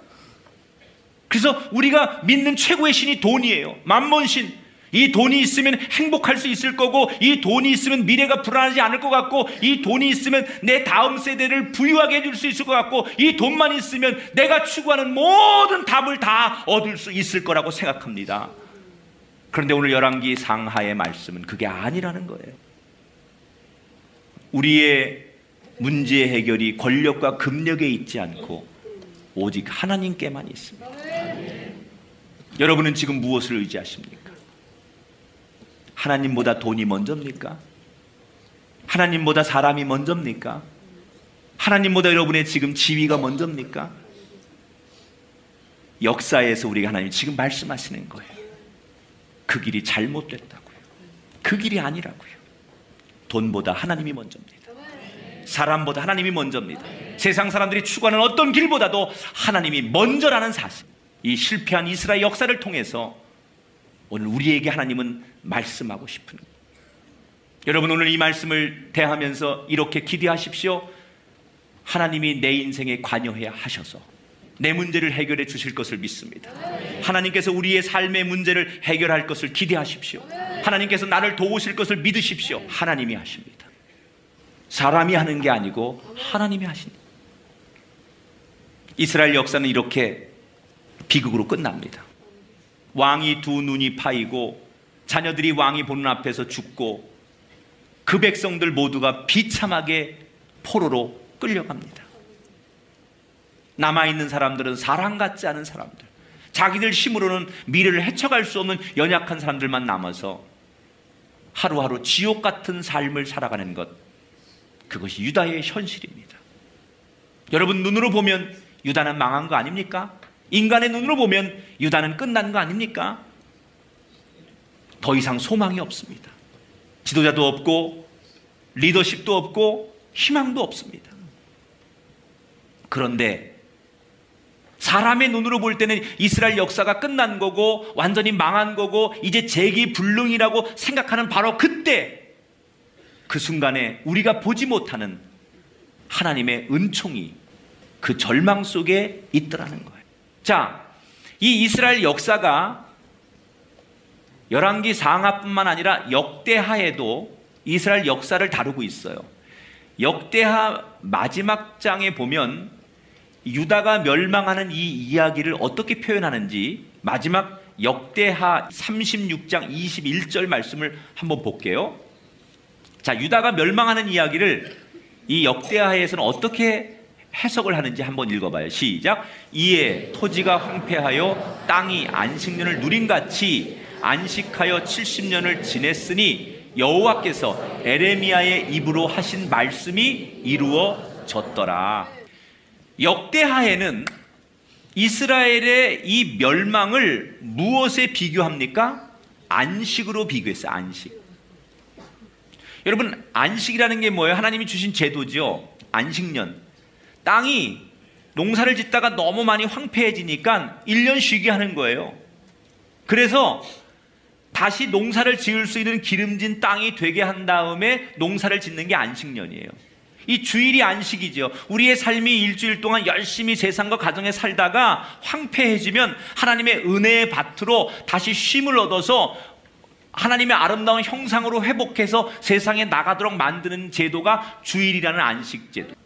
그래서 우리가 믿는 최고의 신이 돈이에요. 만몬신. 이 돈이 있으면 행복할 수 있을 거고, 이 돈이 있으면 미래가 불안하지 않을 것 같고, 이 돈이 있으면 내 다음 세대를 부유하게 해줄 수 있을 것 같고, 이 돈만 있으면 내가 추구하는 모든 답을 다 얻을 수 있을 거라고 생각합니다. 그런데 오늘 열왕기 상하의 말씀은 그게 아니라는 거예요. 우리의 문제 해결이 권력과 금력에 있지 않고 오직 하나님께만 있습니다. 여러분은 지금 무엇을 의지하십니까? 하나님보다 돈이 먼저입니까? 하나님보다 사람이 먼저입니까? 하나님보다 여러분의 지금 지위가 먼저입니까? 역사에서 우리가 하나님 지금 말씀하시는 거예요. 그 길이 잘못됐다고요. 그 길이 아니라고요. 돈보다 하나님이 먼저입니다. 사람보다 하나님이 먼저입니다. 세상 사람들이 추구하는 어떤 길보다도 하나님이 먼저라는 사실. 이 실패한 이스라엘 역사를 통해서 오늘 우리에게 하나님은 말씀하고 싶은. 여러분 오늘 이 말씀을 대하면서 이렇게 기대하십시오. 하나님이 내 인생에 관여해야 하셔서 내 문제를 해결해 주실 것을 믿습니다. 하나님께서 우리의 삶의 문제를 해결할 것을 기대하십시오. 하나님께서 나를 도우실 것을 믿으십시오. 하나님이 하십니다. 사람이 하는 게 아니고 하나님이 하십니다. 이스라엘 역사는 이렇게 비극으로 끝납니다. 왕이 두 눈이 파이고 자녀들이 왕이 보는 앞에서 죽고 그 백성들 모두가 비참하게 포로로 끌려갑니다. 남아있는 사람들은 사람 같지 않은 사람들, 자기들 힘으로는 미래를 헤쳐갈 수 없는 연약한 사람들만 남아서 하루하루 지옥 같은 삶을 살아가는 것, 그것이 유다의 현실입니다. 여러분, 눈으로 보면 유다는 망한 거 아닙니까? 인간의 눈으로 보면 유다는 끝난 거 아닙니까? 더 이상 소망이 없습니다. 지도자도 없고, 리더십도 없고, 희망도 없습니다. 그런데 사람의 눈으로 볼 때는 이스라엘 역사가 끝난 거고 완전히 망한 거고 이제 재기불능이라고 생각하는 바로 그때 그 순간에 우리가 보지 못하는 하나님의 은총이 그 절망 속에 있더라는 거예요. 자, 이 이스라엘 역사가 열왕기 상하뿐만 아니라 역대하에도 이스라엘 역사를 다루고 있어요. 역대하 마지막 장에 보면 유다가 멸망하는 이 이야기를 어떻게 표현하는지 마지막 역대하 36장 21절 말씀을 한번 볼게요. 자, 유다가 멸망하는 이야기를 이 역대하에서는 어떻게 해석을 하는지 한번 읽어봐요. 시작. 이에 토지가 황폐하여 땅이 안식년을 누린 같이 안식하여 70년을 지냈으니 여호와께서 에레미야의 입으로 하신 말씀이 이루어졌더라. 역대하에는 이스라엘의 이 멸망을 무엇에 비교합니까? 안식으로 비교했어요. 안식. 여러분, 안식이라는 게 뭐예요? 하나님이 주신 제도죠. 안식년. 땅이 농사를 짓다가 너무 많이 황폐해지니까 1년 쉬게 하는 거예요. 그래서 다시 농사를 지을 수 있는 기름진 땅이 되게 한 다음에 농사를 짓는 게 안식년이에요. 이 주일이 안식이죠. 우리의 삶이 일주일 동안 열심히 세상과 가정에 살다가 황폐해지면 하나님의 은혜의 밭으로 다시 쉼을 얻어서 하나님의 아름다운 형상으로 회복해서 세상에 나가도록 만드는 제도가 주일이라는 안식 제도.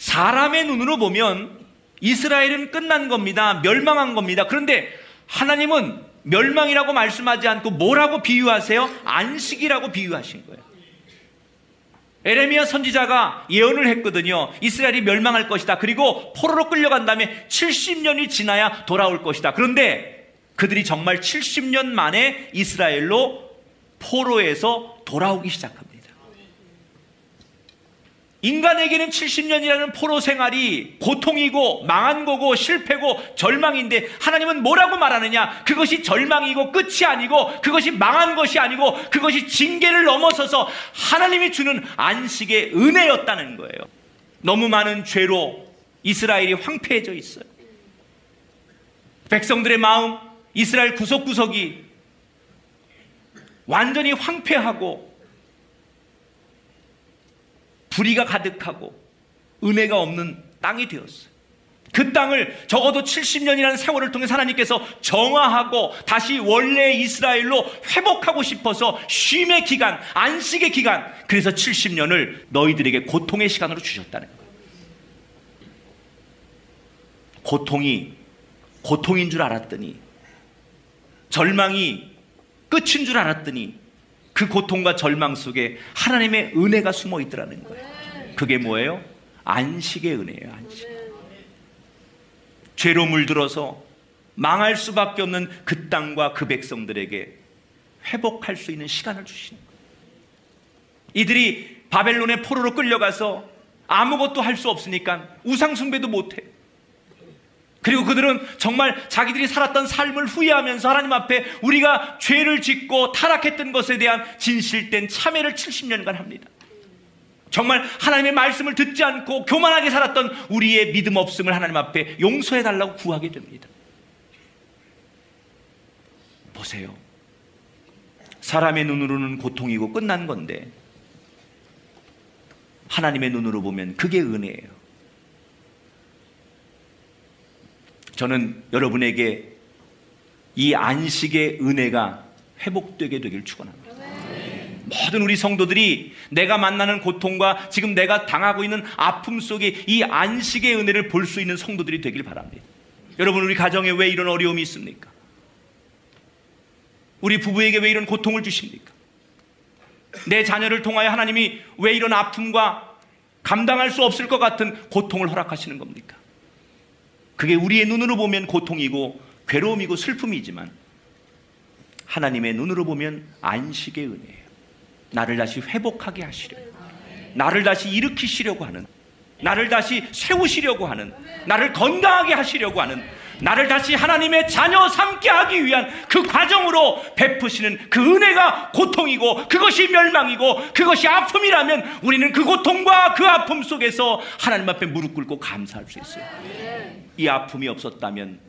사람의 눈으로 보면 이스라엘은 끝난 겁니다. 멸망한 겁니다. 그런데 하나님은 멸망이라고 말씀하지 않고 뭐라고 비유하세요? 안식이라고 비유하신 거예요. 에레미야 선지자가 예언을 했거든요. 이스라엘이 멸망할 것이다. 그리고 포로로 끌려간 다음에 70년이 지나야 돌아올 것이다. 그런데 그들이 정말 70년 만에 이스라엘로 포로에서 돌아오기 시작합니다. 인간에게는 70년이라는 포로 생활이 고통이고 망한 거고 실패고 절망인데 하나님은 뭐라고 말하느냐? 그것이 절망이고 끝이 아니고 그것이 망한 것이 아니고 그것이 징계를 넘어서서 하나님이 주는 안식의 은혜였다는 거예요. 너무 많은 죄로 이스라엘이 황폐해져 있어요. 백성들의 마음, 이스라엘 구석구석이 완전히 황폐하고 불의가 가득하고 은혜가 없는 땅이 되었어요. 그 땅을 적어도 70년이라는 세월을 통해 하나님께서 정화하고 다시 원래의 이스라엘로 회복하고 싶어서 쉼의 기간, 안식의 기간, 그래서 70년을 너희들에게 고통의 시간으로 주셨다는 거예요. 고통이 고통인 줄 알았더니 절망이 끝인 줄 알았더니 그 고통과 절망 속에 하나님의 은혜가 숨어 있더라는 거예요. 그게 뭐예요? 안식의 은혜예요, 안식. 죄로 물들어서 망할 수밖에 없는 그 땅과 그 백성들에게 회복할 수 있는 시간을 주시는 거예요. 이들이 바벨론의 포로로 끌려가서 아무것도 할 수 없으니까 우상숭배도 못해. 그리고 그들은 정말 자기들이 살았던 삶을 후회하면서 하나님 앞에 우리가 죄를 짓고 타락했던 것에 대한 진실된 참회를 70년간 합니다. 정말 하나님의 말씀을 듣지 않고 교만하게 살았던 우리의 믿음 없음을 하나님 앞에 용서해 달라고 구하게 됩니다. 보세요. 사람의 눈으로는 고통이고 끝난 건데 하나님의 눈으로 보면 그게 은혜예요. 저는 여러분에게 이 안식의 은혜가 회복되게 되길 축원합니다. 모든 우리 성도들이 내가 만나는 고통과 지금 내가 당하고 있는 아픔 속에 이 안식의 은혜를 볼 수 있는 성도들이 되길 바랍니다. 여러분 우리 가정에 왜 이런 어려움이 있습니까? 우리 부부에게 왜 이런 고통을 주십니까? 내 자녀를 통하여 하나님이 왜 이런 아픔과 감당할 수 없을 것 같은 고통을 허락하시는 겁니까? 그게 우리의 눈으로 보면 고통이고 괴로움이고 슬픔이지만 하나님의 눈으로 보면 안식의 은혜예요. 나를 다시 회복하게 하시려 나를 다시 일으키시려고 하는 나를 다시 세우시려고 하는 나를 건강하게 하시려고 하는 나를 다시 하나님의 자녀 삼게 하기 위한 그 과정으로 베푸시는 그 은혜가 고통이고 그것이 멸망이고 그것이 아픔이라면 우리는 그 고통과 그 아픔 속에서 하나님 앞에 무릎 꿇고 감사할 수 있어요. 이 아픔이 없었다면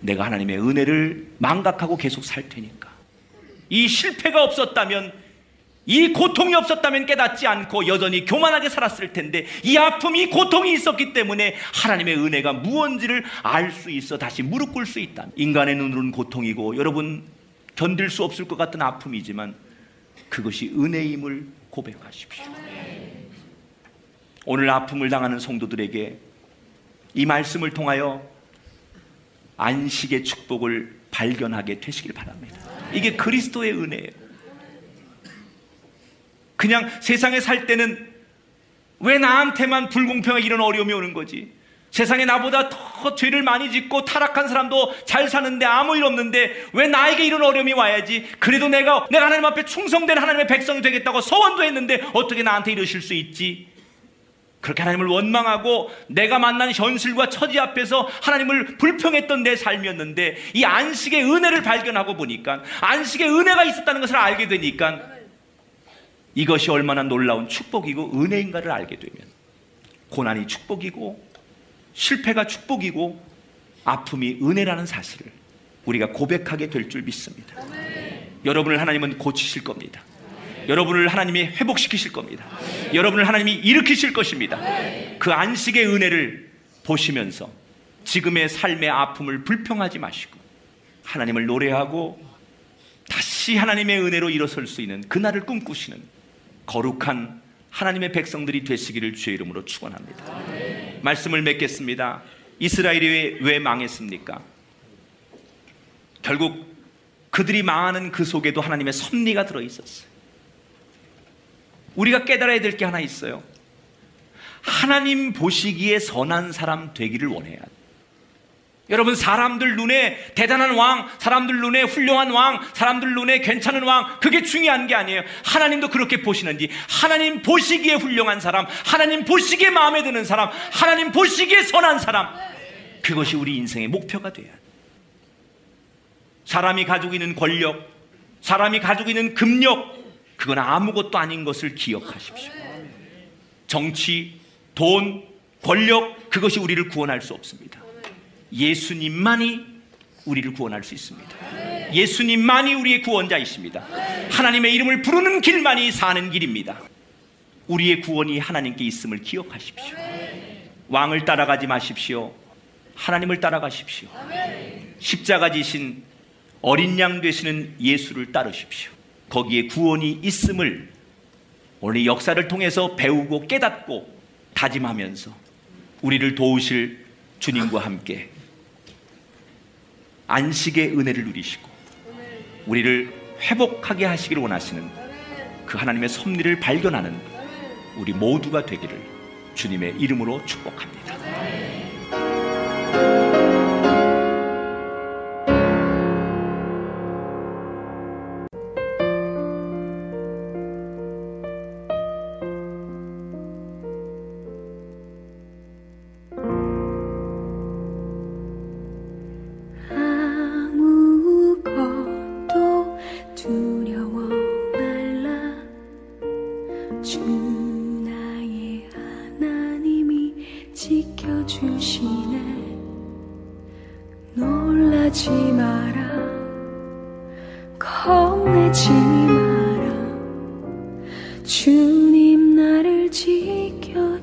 내가 하나님의 은혜를 망각하고 계속 살 테니까. 이 실패가 없었다면 이 고통이 없었다면 깨닫지 않고 여전히 교만하게 살았을 텐데 이 아픔이 고통이 있었기 때문에 하나님의 은혜가 무언지를 알 수 있어 다시 무릎 꿇을 수 있다. 인간의 눈으로는 고통이고 여러분 견딜 수 없을 것 같은 아픔이지만 그것이 은혜임을 고백하십시오. 오늘 아픔을 당하는 성도들에게 이 말씀을 통하여 안식의 축복을 발견하게 되시길 바랍니다. 이게 그리스도의 은혜예요. 그냥 세상에 살 때는 왜 나한테만 불공평하게 이런 어려움이 오는 거지? 세상에 나보다 더 죄를 많이 짓고 타락한 사람도 잘 사는데 아무 일 없는데 왜 나에게 이런 어려움이 와야지? 그래도 내가 내가 하나님 앞에 충성된 하나님의 백성이 되겠다고 서원도 했는데 어떻게 나한테 이러실 수 있지? 그렇게 하나님을 원망하고 내가 만난 현실과 처지 앞에서 하나님을 불평했던 내 삶이었는데 이 안식의 은혜를 발견하고 보니까 안식의 은혜가 있었다는 것을 알게 되니까 이것이 얼마나 놀라운 축복이고 은혜인가를 알게 되면 고난이 축복이고 실패가 축복이고 아픔이 은혜라는 사실을 우리가 고백하게 될 줄 믿습니다. 여러분을 하나님은 고치실 겁니다. 여러분을 하나님이 회복시키실 겁니다. 여러분을 하나님이 일으키실 것입니다. 그 안식의 은혜를 보시면서 지금의 삶의 아픔을 불평하지 마시고 하나님을 노래하고 다시 하나님의 은혜로 일어설 수 있는 그날을 꿈꾸시는 거룩한 하나님의 백성들이 되시기를 주의 이름으로 축원합니다. 말씀을 맺겠습니다. 이스라엘이 왜, 왜 망했습니까? 결국 그들이 망하는 그 속에도 하나님의 섭리가 들어 있었어요. 우리가 깨달아야 될 게 하나 있어요. 하나님 보시기에 선한 사람 되기를 원해야 돼. 여러분 사람들 눈에 대단한 왕, 사람들 눈에 훌륭한 왕, 사람들 눈에 괜찮은 왕 그게 중요한 게 아니에요. 하나님도 그렇게 보시는지 하나님 보시기에 훌륭한 사람, 하나님 보시기에 마음에 드는 사람, 하나님 보시기에 선한 사람 그것이 우리 인생의 목표가 돼야 돼. 사람이 가지고 있는 권력, 사람이 가지고 있는 금력 그건 아무것도 아닌 것을 기억하십시오. 정치, 돈, 권력 그것이 우리를 구원할 수 없습니다. 예수님만이 우리를 구원할 수 있습니다. 예수님만이 우리의 구원자이십니다. 하나님의 이름을 부르는 길만이 사는 길입니다. 우리의 구원이 하나님께 있음을 기억하십시오. 왕을 따라가지 마십시오. 하나님을 따라가십시오. 십자가 지신 어린 양 되시는 예수를 따르십시오. 거기에 구원이 있음을 오늘 역사를 통해서 배우고 깨닫고 다짐하면서 우리를 도우실 주님과 함께 안식의 은혜를 누리시고 우리를 회복하게 하시기를 원하시는 그 하나님의 섭리를 발견하는 우리 모두가 되기를 주님의 이름으로 축복합니다.
나를 지켜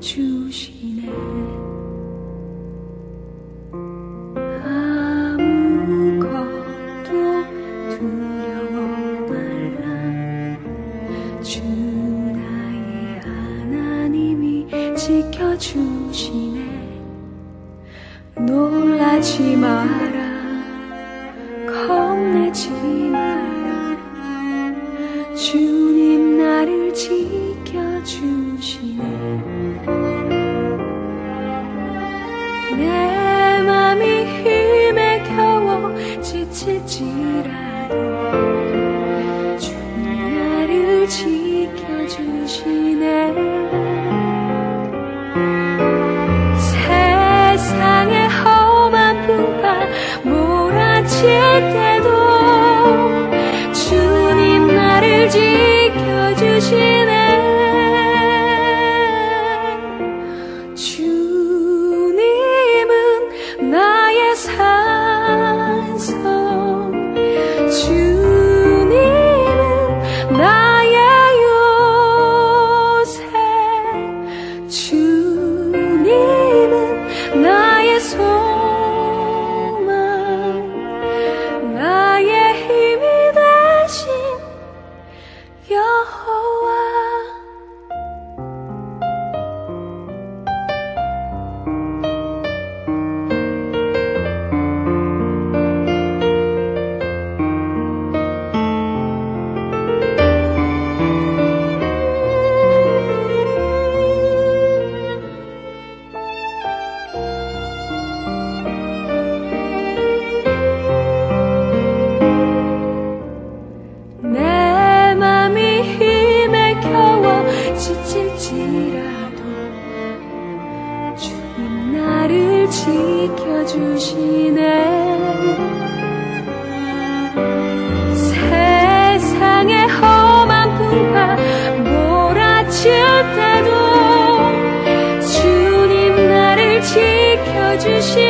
지켜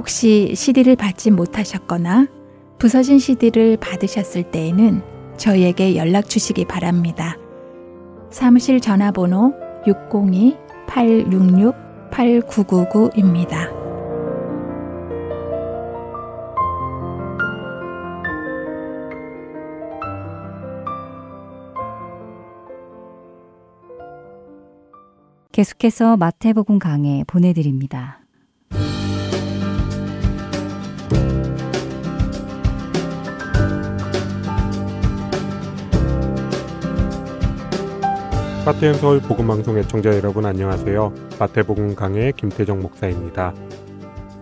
혹시 CD를 받지 못하셨거나 부서진 CD를 받으셨을 때에는 저희에게 연락 주시기 바랍니다. 사무실 전화번호 602-866-8999입니다.
계속해서 마태복음 강해 보내드립니다.
파트앤 서울 복음방송 애청자 여러분 안녕하세요. 마태복음 강의 김태정 목사입니다.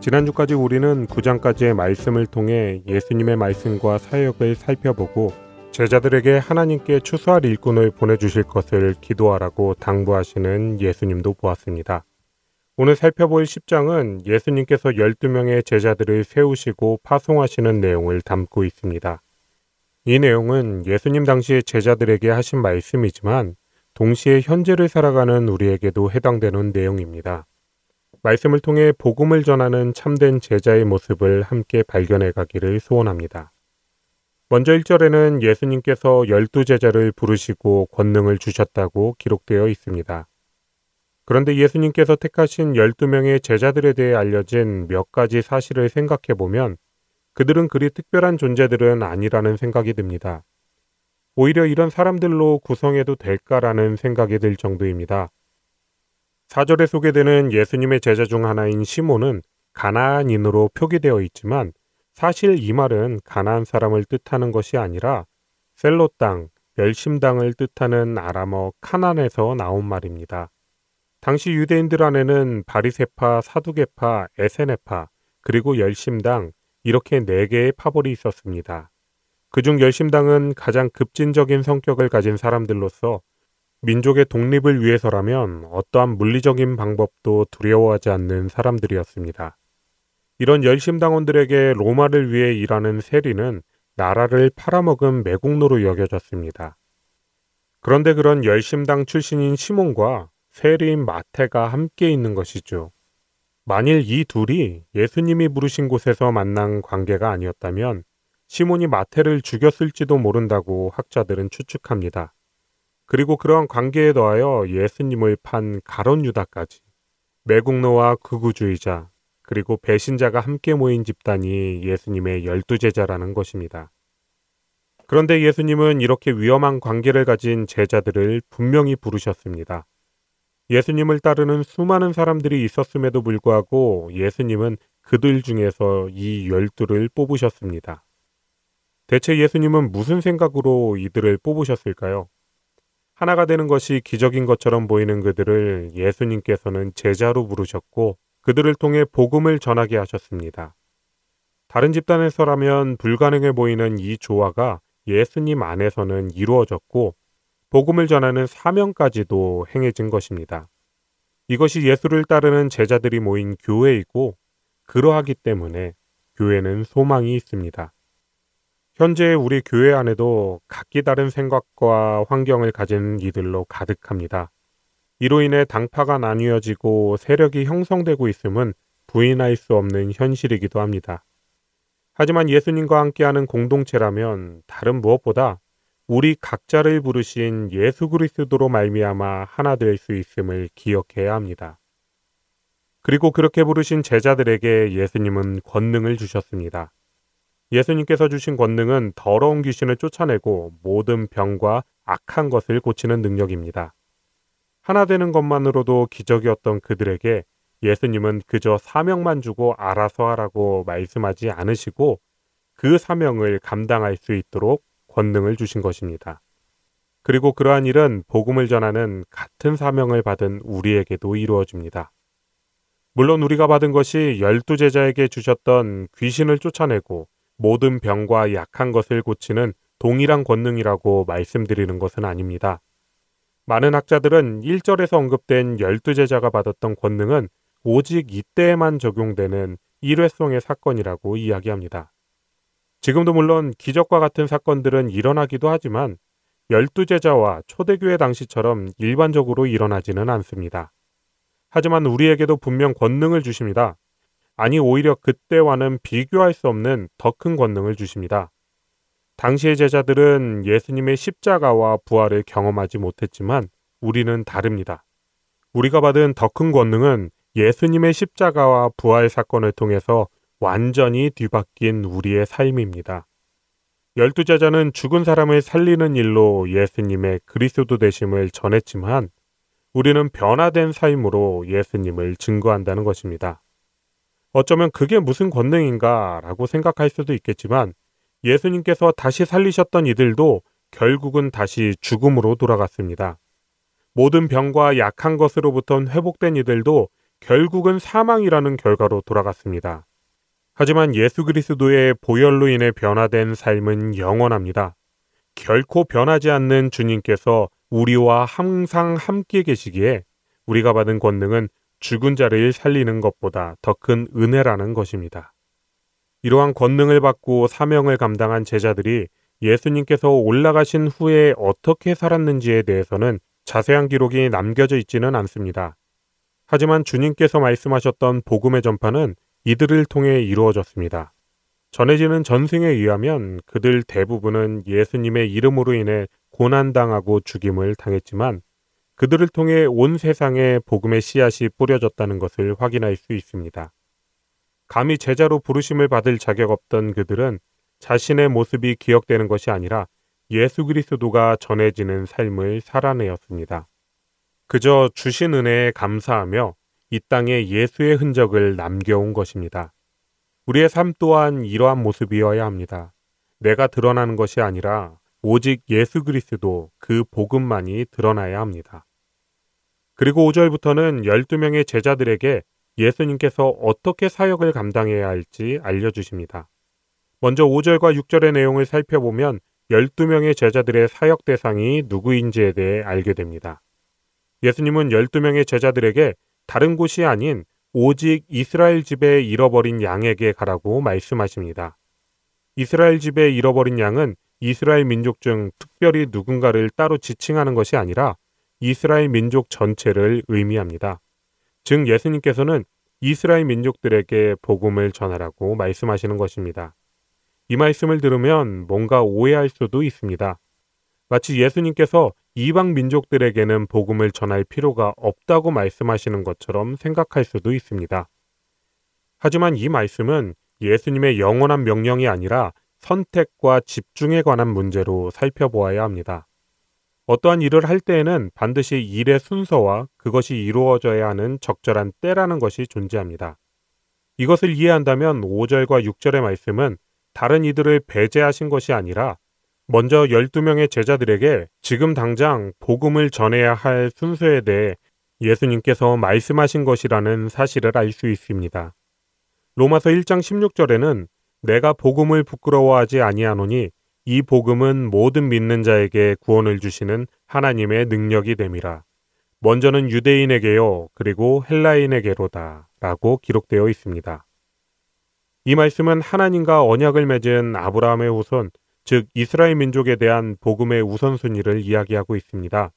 지난주까지 우리는 9장까지의 말씀을 통해 예수님의 말씀과 사역을 살펴보고 제자들에게 하나님께 추수할 일꾼을 보내주실 것을 기도하라고 당부하시는 예수님도 보았습니다. 오늘 살펴볼 10장은 예수님께서 12명의 제자들을 세우시고 파송하시는 내용을 담고 있습니다. 이 내용은 예수님 당시의 제자들에게 하신 말씀이지만 동시에 현재를 살아가는 우리에게도 해당되는 내용입니다. 말씀을 통해 복음을 전하는 참된 제자의 모습을 함께 발견해 가기를 소원합니다. 먼저 1절에는 예수님께서 열두 제자를 부르시고 권능을 주셨다고 기록되어 있습니다. 그런데 예수님께서 택하신 12명의 제자들에 대해 알려진 몇 가지 사실을 생각해 보면 그들은 그리 특별한 존재들은 아니라는 생각이 듭니다. 오히려 이런 사람들로 구성해도 될까라는 생각이 들 정도입니다. 사절에 소개되는 예수님의 제자 중 하나인 시몬은 가나안인으로 표기되어 있지만 사실 이 말은 가나안 사람을 뜻하는 것이 아니라 셀로 땅, 멸심 당을 뜻하는 아람어 카난에서 나온 말입니다. 당시 유대인들 안에는 바리세파, 사두개파, 에세네파, 그리고 열심당 이렇게 네 개의 파벌이 있었습니다. 그중 열심당은 가장 급진적인 성격을 가진 사람들로서 민족의 독립을 위해서라면 어떠한 물리적인 방법도 두려워하지 않는 사람들이었습니다. 이런 열심당원들에게 로마를 위해 일하는 세리는 나라를 팔아먹은 매국노로 여겨졌습니다. 그런데 그런 열심당 출신인 시몬과 세리인 마태가 함께 있는 것이죠. 만일 이 둘이 예수님이 부르신 곳에서 만난 관계가 아니었다면 시몬이 마태를 죽였을지도 모른다고 학자들은 추측합니다. 그리고 그러한 관계에 더하여 예수님을 판 가론 유다까지 매국노와 극우주의자 그리고 배신자가 함께 모인 집단이 예수님의 열두 제자라는 것입니다. 그런데 예수님은 이렇게 위험한 관계를 가진 제자들을 분명히 부르셨습니다. 예수님을 따르는 수많은 사람들이 있었음에도 불구하고 예수님은 그들 중에서 이 열두를 뽑으셨습니다. 대체 예수님은 무슨 생각으로 이들을 뽑으셨을까요? 하나가 되는 것이 기적인 것처럼 보이는 그들을 예수님께서는 제자로 부르셨고 그들을 통해 복음을 전하게 하셨습니다. 다른 집단에서라면 불가능해 보이는 이 조화가 예수님 안에서는 이루어졌고 복음을 전하는 사명까지도 행해진 것입니다. 이것이 예수를 따르는 제자들이 모인 교회이고 그러하기 때문에 교회는 소망이 있습니다. 현재 우리 교회 안에도 각기 다른 생각과 환경을 가진 이들로 가득합니다. 이로 인해 당파가 나뉘어지고 세력이 형성되고 있음은 부인할 수 없는 현실이기도 합니다. 하지만 예수님과 함께하는 공동체라면 다른 무엇보다 우리 각자를 부르신 예수 그리스도로 말미암아 하나 될 수 있음을 기억해야 합니다. 그리고 그렇게 부르신 제자들에게 예수님은 권능을 주셨습니다. 예수님께서 주신 권능은 더러운 귀신을 쫓아내고 모든 병과 악한 것을 고치는 능력입니다. 하나 되는 것만으로도 기적이었던 그들에게 예수님은 그저 사명만 주고 알아서 하라고 말씀하지 않으시고 그 사명을 감당할 수 있도록 권능을 주신 것입니다. 그리고 그러한 일은 복음을 전하는 같은 사명을 받은 우리에게도 이루어집니다. 물론 우리가 받은 것이 열두 제자에게 주셨던 귀신을 쫓아내고 모든 병과 약한 것을 고치는 동일한 권능이라고 말씀드리는 것은 아닙니다. 많은 학자들은 1절에서 언급된 열두 제자가 받았던 권능은 오직 이때에만 적용되는 일회성의 사건이라고 이야기합니다. 지금도 물론 기적과 같은 사건들은 일어나기도 하지만 열두 제자와 초대교회 당시처럼 일반적으로 일어나지는 않습니다. 하지만 우리에게도 분명 권능을 주십니다. 아니 오히려 그때와는 비교할 수 없는 더 큰 권능을 주십니다. 당시의 제자들은 예수님의 십자가와 부활을 경험하지 못했지만 우리는 다릅니다. 우리가 받은 더 큰 권능은 예수님의 십자가와 부활 사건을 통해서 완전히 뒤바뀐 우리의 삶입니다. 열두 제자는 죽은 사람을 살리는 일로 예수님의 그리스도 되심을 전했지만 우리는 변화된 삶으로 예수님을 증거한다는 것입니다. 어쩌면 그게 무슨 권능인가 라고 생각할 수도 있겠지만 예수님께서 다시 살리셨던 이들도 결국은 다시 죽음으로 돌아갔습니다. 모든 병과 약한 것으로부터 회복된 이들도 결국은 사망이라는 결과로 돌아갔습니다. 하지만 예수 그리스도의 보혈로 인해 변화된 삶은 영원합니다. 결코 변하지 않는 주님께서 우리와 항상 함께 계시기에 우리가 받은 권능은 죽은 자를 살리는 것보다 더 큰 은혜라는 것입니다. 이러한 권능을 받고 사명을 감당한 제자들이 예수님께서 올라가신 후에 어떻게 살았는지에 대해서는 자세한 기록이 남겨져 있지는 않습니다. 하지만 주님께서 말씀하셨던 복음의 전파는 이들을 통해 이루어졌습니다. 전해지는 전승에 의하면 그들 대부분은 예수님의 이름으로 인해 고난당하고 죽임을 당했지만 그들을 통해 온 세상에 복음의 씨앗이 뿌려졌다는 것을 확인할 수 있습니다. 감히 제자로 부르심을 받을 자격 없던 그들은 자신의 모습이 기억되는 것이 아니라 예수 그리스도가 전해지는 삶을 살아내었습니다. 그저 주신 은혜에 감사하며 이 땅에 예수의 흔적을 남겨온 것입니다. 우리의 삶 또한 이러한 모습이어야 합니다. 내가 드러나는 것이 아니라 오직 예수 그리스도 그 복음만이 드러나야 합니다. 그리고 5절부터는 12명의 제자들에게 예수님께서 어떻게 사역을 감당해야 할지 알려주십니다. 먼저 5절과 6절의 내용을 살펴보면 12명의 제자들의 사역 대상이 누구인지에 대해 알게 됩니다. 예수님은 12명의 제자들에게 다른 곳이 아닌 오직 이스라엘 집에 잃어버린 양에게 가라고 말씀하십니다. 이스라엘 집에 잃어버린 양은 이스라엘 민족 중 특별히 누군가를 따로 지칭하는 것이 아니라 이스라엘 민족 전체를 의미합니다. 즉 예수님께서는 이스라엘 민족들에게 복음을 전하라고 말씀하시는 것입니다. 이 말씀을 들으면 뭔가 오해할 수도 있습니다. 마치 예수님께서 이방 민족들에게는 복음을 전할 필요가 없다고 말씀하시는 것처럼 생각할 수도 있습니다. 하지만 이 말씀은 예수님의 영원한 명령이 아니라 선택과 집중에 관한 문제로 살펴보아야 합니다. 어떠한 일을 할 때에는 반드시 일의 순서와 그것이 이루어져야 하는 적절한 때라는 것이 존재합니다. 이것을 이해한다면 5절과 6절의 말씀은 다른 이들을 배제하신 것이 아니라 먼저 12명의 제자들에게 지금 당장 복음을 전해야 할 순서에 대해 예수님께서 말씀하신 것이라는 사실을 알 수 있습니다. 로마서 1장 16절에는 내가 복음을 부끄러워하지 아니하노니 이 복음은 모든 믿는 자에게 구원을 주시는 하나님의 능력이 됨이라. 먼저는 유대인에게요, 그리고 헬라인에게로다. 라고 기록되어 있습니다. 이 말씀은 하나님과 언약을 맺은 아브라함의 후손, 즉 이스라엘 민족에 대한 복음의 우선순위를 이야기하고 있습니다.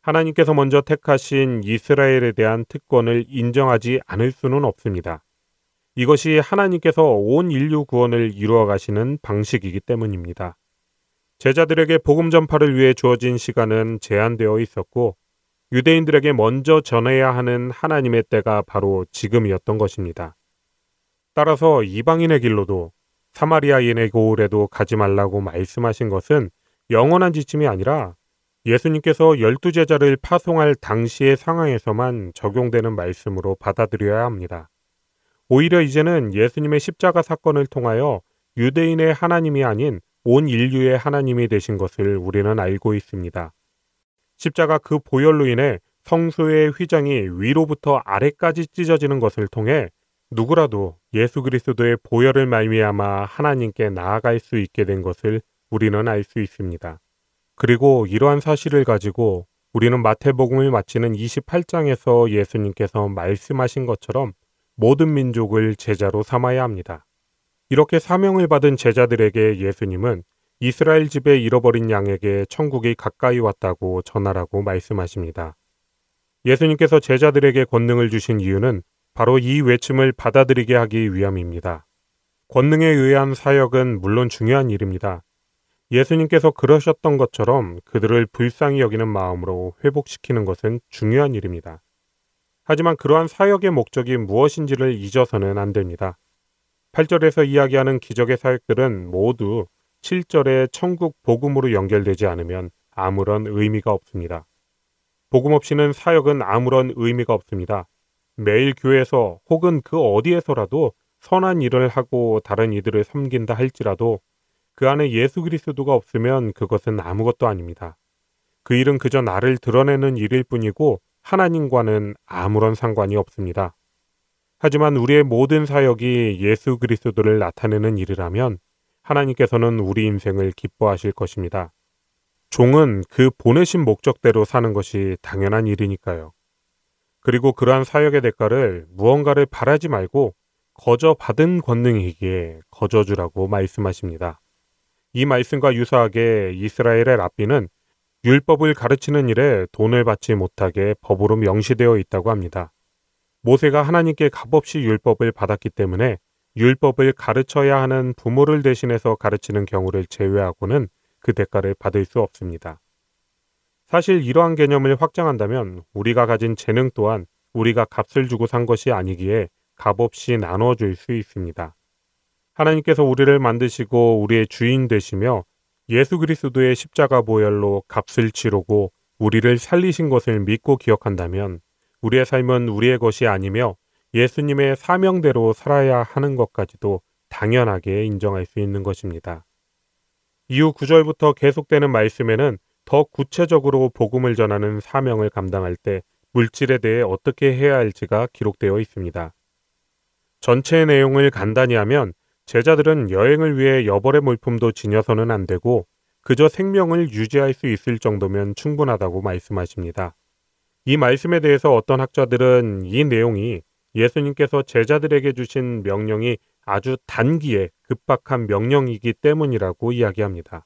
하나님께서 먼저 택하신 이스라엘에 대한 특권을 인정하지 않을 수는 없습니다. 이것이 하나님께서 온 인류 구원을 이루어 가시는 방식이기 때문입니다. 제자들에게 복음 전파를 위해 주어진 시간은 제한되어 있었고 유대인들에게 먼저 전해야 하는 하나님의 때가 바로 지금이었던 것입니다. 따라서 이방인의 길로도 사마리아인의 고을에도 가지 말라고 말씀하신 것은 영원한 지침이 아니라 예수님께서 열두 제자를 파송할 당시의 상황에서만 적용되는 말씀으로 받아들여야 합니다. 오히려 이제는 예수님의 십자가 사건을 통하여 유대인의 하나님이 아닌 온 인류의 하나님이 되신 것을 우리는 알고 있습니다. 십자가 그 보혈로 인해 성소의 휘장이 위로부터 아래까지 찢어지는 것을 통해 누구라도 예수 그리스도의 보혈을 말미암아 하나님께 나아갈 수 있게 된 것을 우리는 알 수 있습니다. 그리고 이러한 사실을 가지고 우리는 마태복음을 마치는 28장에서 예수님께서 말씀하신 것처럼 모든 민족을 제자로 삼아야 합니다. 이렇게 사명을 받은 제자들에게 예수님은 이스라엘 집에 잃어버린 양에게 천국이 가까이 왔다고 전하라고 말씀하십니다. 예수님께서 제자들에게 권능을 주신 이유는 바로 이 외침을 받아들이게 하기 위함입니다. 권능에 의한 사역은 물론 중요한 일입니다. 예수님께서 그러셨던 것처럼 그들을 불쌍히 여기는 마음으로 회복시키는 것은 중요한 일입니다. 하지만 그러한 사역의 목적이 무엇인지를 잊어서는 안 됩니다. 8절에서 이야기하는 기적의 사역들은 모두 7절의 천국 복음으로 연결되지 않으면 아무런 의미가 없습니다. 복음 없이는 사역은 아무런 의미가 없습니다. 매일 교회에서 혹은 그 어디에서라도 선한 일을 하고 다른 이들을 섬긴다 할지라도 그 안에 예수 그리스도가 없으면 그것은 아무것도 아닙니다. 그 일은 그저 나를 드러내는 일일 뿐이고 하나님과는 아무런 상관이 없습니다. 하지만 우리의 모든 사역이 예수 그리스도를 나타내는 일이라면 하나님께서는 우리 인생을 기뻐하실 것입니다. 종은 그 보내신 목적대로 사는 것이 당연한 일이니까요. 그리고 그러한 사역의 대가를 무언가를 바라지 말고 거저 받은 권능이기에 거저 주라고 말씀하십니다. 이 말씀과 유사하게 이스라엘의 랍비는 율법을 가르치는 일에 돈을 받지 못하게 법으로 명시되어 있다고 합니다. 모세가 하나님께 값없이 율법을 받았기 때문에 율법을 가르쳐야 하는 부모를 대신해서 가르치는 경우를 제외하고는 그 대가를 받을 수 없습니다. 사실 이러한 개념을 확장한다면 우리가 가진 재능 또한 우리가 값을 주고 산 것이 아니기에 값없이 나눠줄 수 있습니다. 하나님께서 우리를 만드시고 우리의 주인 되시며 예수 그리스도의 십자가 보혈로 값을 치르고 우리를 살리신 것을 믿고 기억한다면 우리의 삶은 우리의 것이 아니며 예수님의 사명대로 살아야 하는 것까지도 당연하게 인정할 수 있는 것입니다. 이후 9절부터 계속되는 말씀에는 더 구체적으로 복음을 전하는 사명을 감당할 때 물질에 대해 어떻게 해야 할지가 기록되어 있습니다. 전체의 내용을 간단히 하면 제자들은 여행을 위해 여벌의 물품도 지녀서는 안 되고 그저 생명을 유지할 수 있을 정도면 충분하다고 말씀하십니다. 이 말씀에 대해서 어떤 학자들은 이 내용이 예수님께서 제자들에게 주신 명령이 아주 단기에 급박한 명령이기 때문이라고 이야기합니다.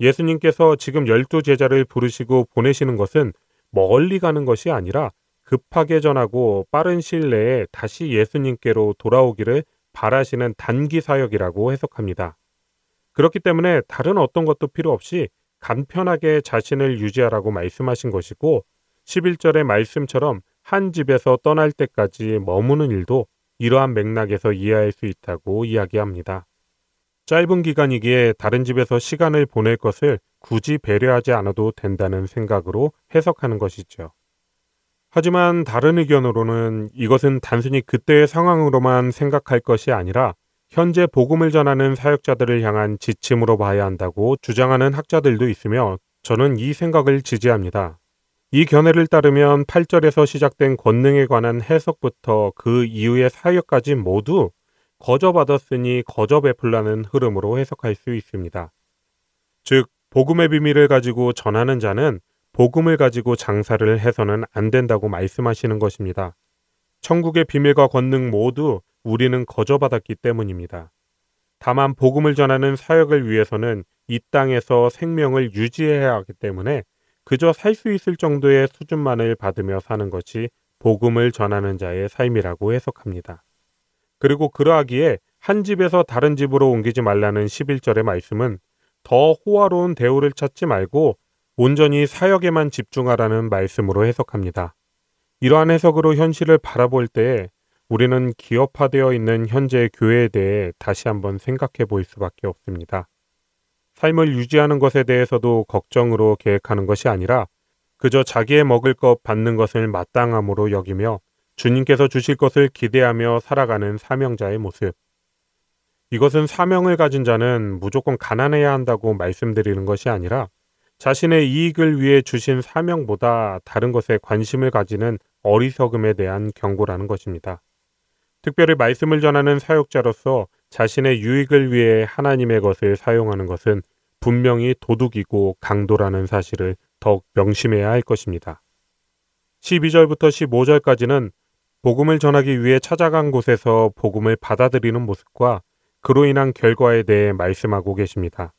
예수님께서 지금 열두 제자를 부르시고 보내시는 것은 멀리 가는 것이 아니라 급하게 전하고 빠른 시일 내에 다시 예수님께로 돌아오기를 바라시는 단기 사역이라고 해석합니다. 그렇기 때문에 다른 어떤 것도 필요 없이 간편하게 자신을 유지하라고 말씀하신 것이고 11절의 말씀처럼 한 집에서 떠날 때까지 머무는 일도 이러한 맥락에서 이해할 수 있다고 이야기합니다. 짧은 기간이기에 다른 집에서 시간을 보낼 것을 굳이 배려하지 않아도 된다는 생각으로 해석하는 것이죠. 하지만 다른 의견으로는 이것은 단순히 그때의 상황으로만 생각할 것이 아니라 현재 복음을 전하는 사역자들을 향한 지침으로 봐야 한다고 주장하는 학자들도 있으며 저는 이 생각을 지지합니다. 이 견해를 따르면 8절에서 시작된 권능에 관한 해석부터 그 이후의 사역까지 모두 거저 받았으니 거저 베풀라는 흐름으로 해석할 수 있습니다. 즉, 복음의 비밀을 가지고 전하는 자는 복음을 가지고 장사를 해서는 안 된다고 말씀하시는 것입니다. 천국의 비밀과 권능 모두 우리는 거저받았기 때문입니다. 다만 복음을 전하는 사역을 위해서는 이 땅에서 생명을 유지해야 하기 때문에 그저 살 수 있을 정도의 수준만을 받으며 사는 것이 복음을 전하는 자의 삶이라고 해석합니다. 그리고 그러하기에 한 집에서 다른 집으로 옮기지 말라는 11절의 말씀은 더 호화로운 대우를 찾지 말고 온전히 사역에만 집중하라는 말씀으로 해석합니다. 이러한 해석으로 현실을 바라볼 때 우리는 기업화되어 있는 현재 교회에 대해 다시 한번 생각해 볼 수밖에 없습니다. 삶을 유지하는 것에 대해서도 걱정으로 계획하는 것이 아니라 그저 자기의 먹을 것 받는 것을 마땅함으로 여기며 주님께서 주실 것을 기대하며 살아가는 사명자의 모습. 이것은 사명을 가진 자는 무조건 가난해야 한다고 말씀드리는 것이 아니라 자신의 이익을 위해 주신 사명보다 다른 것에 관심을 가지는 어리석음에 대한 경고라는 것입니다. 특별히 말씀을 전하는 사역자로서 자신의 유익을 위해 하나님의 것을 사용하는 것은 분명히 도둑이고 강도라는 사실을 더욱 명심해야 할 것입니다. 12절부터 15절까지는 복음을 전하기 위해 찾아간 곳에서 복음을 받아들이는 모습과 그로 인한 결과에 대해 말씀하고 계십니다.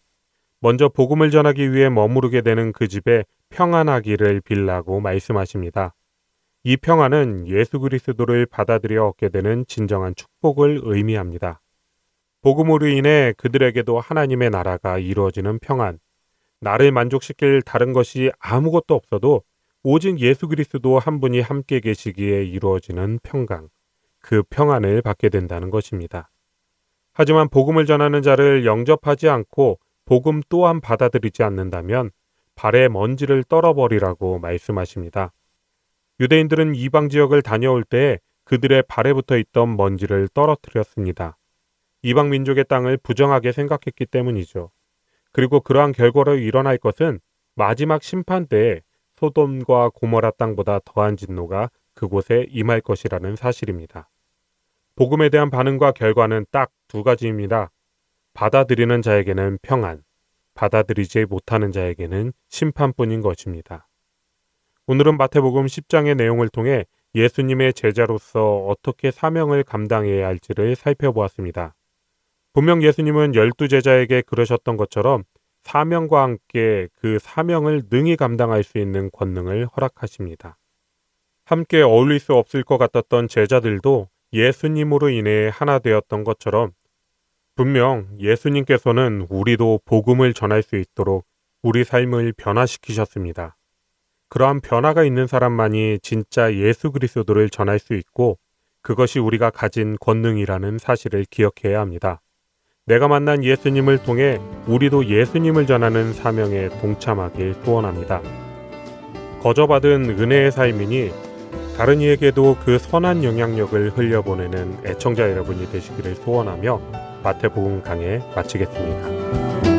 먼저 복음을 전하기 위해 머무르게 되는 그 집에 평안하기를 빌라고 말씀하십니다. 이 평안은 예수 그리스도를 받아들여 얻게 되는 진정한 축복을 의미합니다. 복음으로 인해 그들에게도 하나님의 나라가 이루어지는 평안, 나를 만족시킬 다른 것이 아무것도 없어도 오직 예수 그리스도 한 분이 함께 계시기에 이루어지는 평강, 그 평안을 받게 된다는 것입니다. 하지만 복음을 전하는 자를 영접하지 않고 복음 또한 받아들이지 않는다면 발에 먼지를 떨어버리라고 말씀하십니다. 유대인들은 이방 지역을 다녀올 때 그들의 발에 붙어 있던 먼지를 떨어뜨렸습니다. 이방 민족의 땅을 부정하게 생각했기 때문이죠. 그리고 그러한 결과로 일어날 것은 마지막 심판 때에 소돔과 고모라 땅보다 더한 진노가 그곳에 임할 것이라는 사실입니다. 복음에 대한 반응과 결과는 딱 두 가지입니다. 받아들이는 자에게는 평안, 받아들이지 못하는 자에게는 심판뿐인 것입니다. 오늘은 마태복음 10장의 내용을 통해 예수님의 제자로서 어떻게 사명을 감당해야 할지를 살펴보았습니다. 분명 예수님은 열두 제자에게 그러셨던 것처럼 사명과 함께 그 사명을 능히 감당할 수 있는 권능을 허락하십니다. 함께 어울릴 수 없을 것 같았던 제자들도 예수님으로 인해 하나 되었던 것처럼 분명 예수님께서는 우리도 복음을 전할 수 있도록 우리 삶을 변화시키셨습니다. 그러한 변화가 있는 사람만이 진짜 예수 그리스도를 전할 수 있고 그것이 우리가 가진 권능이라는 사실을 기억해야 합니다. 내가 만난 예수님을 통해 우리도 예수님을 전하는 사명에 동참하길 소원합니다. 거저받은 은혜의 삶이니 다른 이에게도 그 선한 영향력을 흘려보내는 애청자 여러분이 되시기를 소원하며 마태복음 강해 마치겠습니다.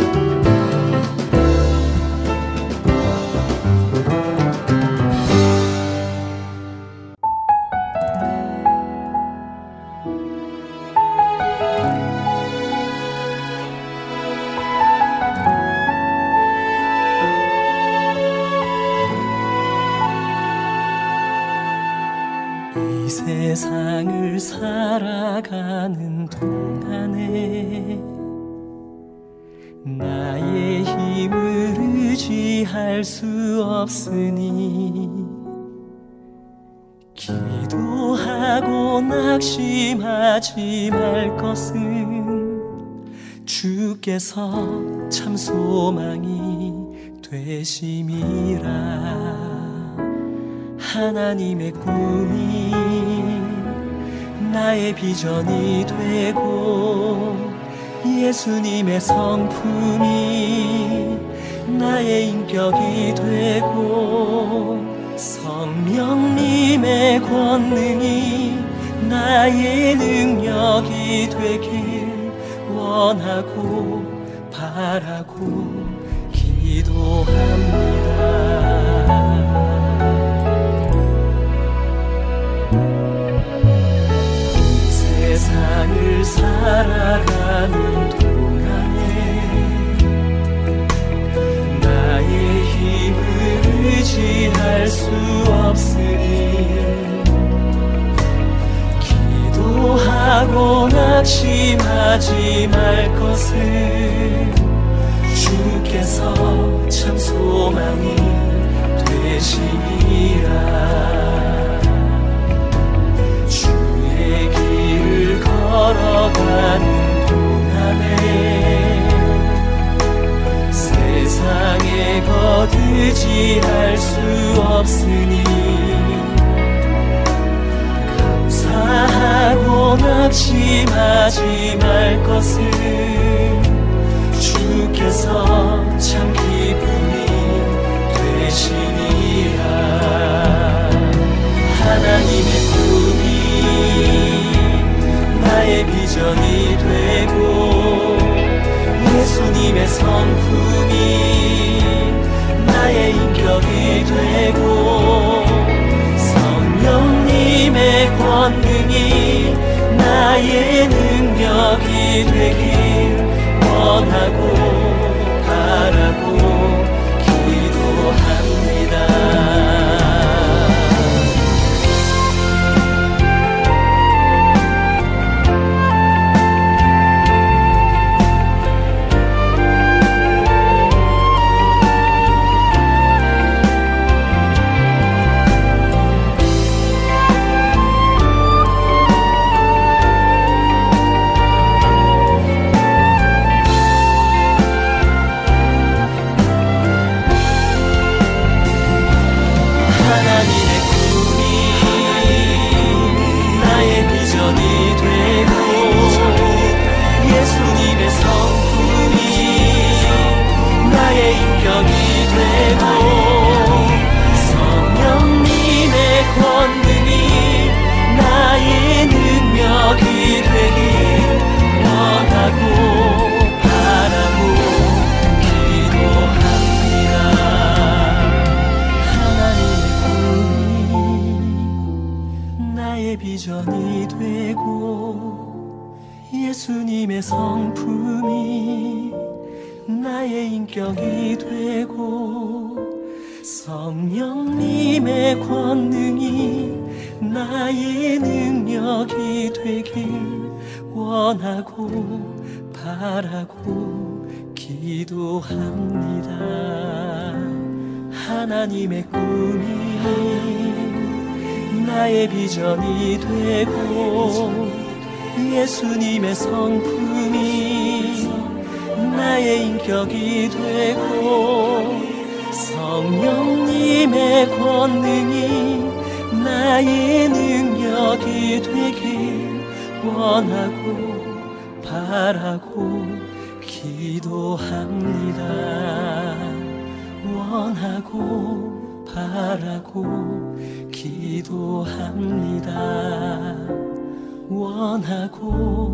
주께서 참 소망이 되심이라. 하나님의 꿈이 나의 비전이 되고 예수님의 성품이 나의 인격이 되고 성령님의 권능이 나의 능력이 되길 원하고 바라고 기도합니다. 세상을 살아가는 동안에 나의 힘을 의지할 수 없으니 기도하고 낙심하지 말 것을 주께서 참 소망이 되시니라. 주의 길을 걸어가는 동안에 세상에 거두지 할 수 없으니 감사하고 낙심하지 말 것을 참 기쁨이 되시니라. 하나님의 꿈이 나의 비전이 되고 예수님의 성품이 나의 인격이 되고 성령님의 권능이 나의 능력이 되길 원하고 성품이 나의 인격이 되고 성령님의 권능이 나의 능력이 되길 원하고 바라고 기도합니다. 원하고 바라고 기도합니다. 원하고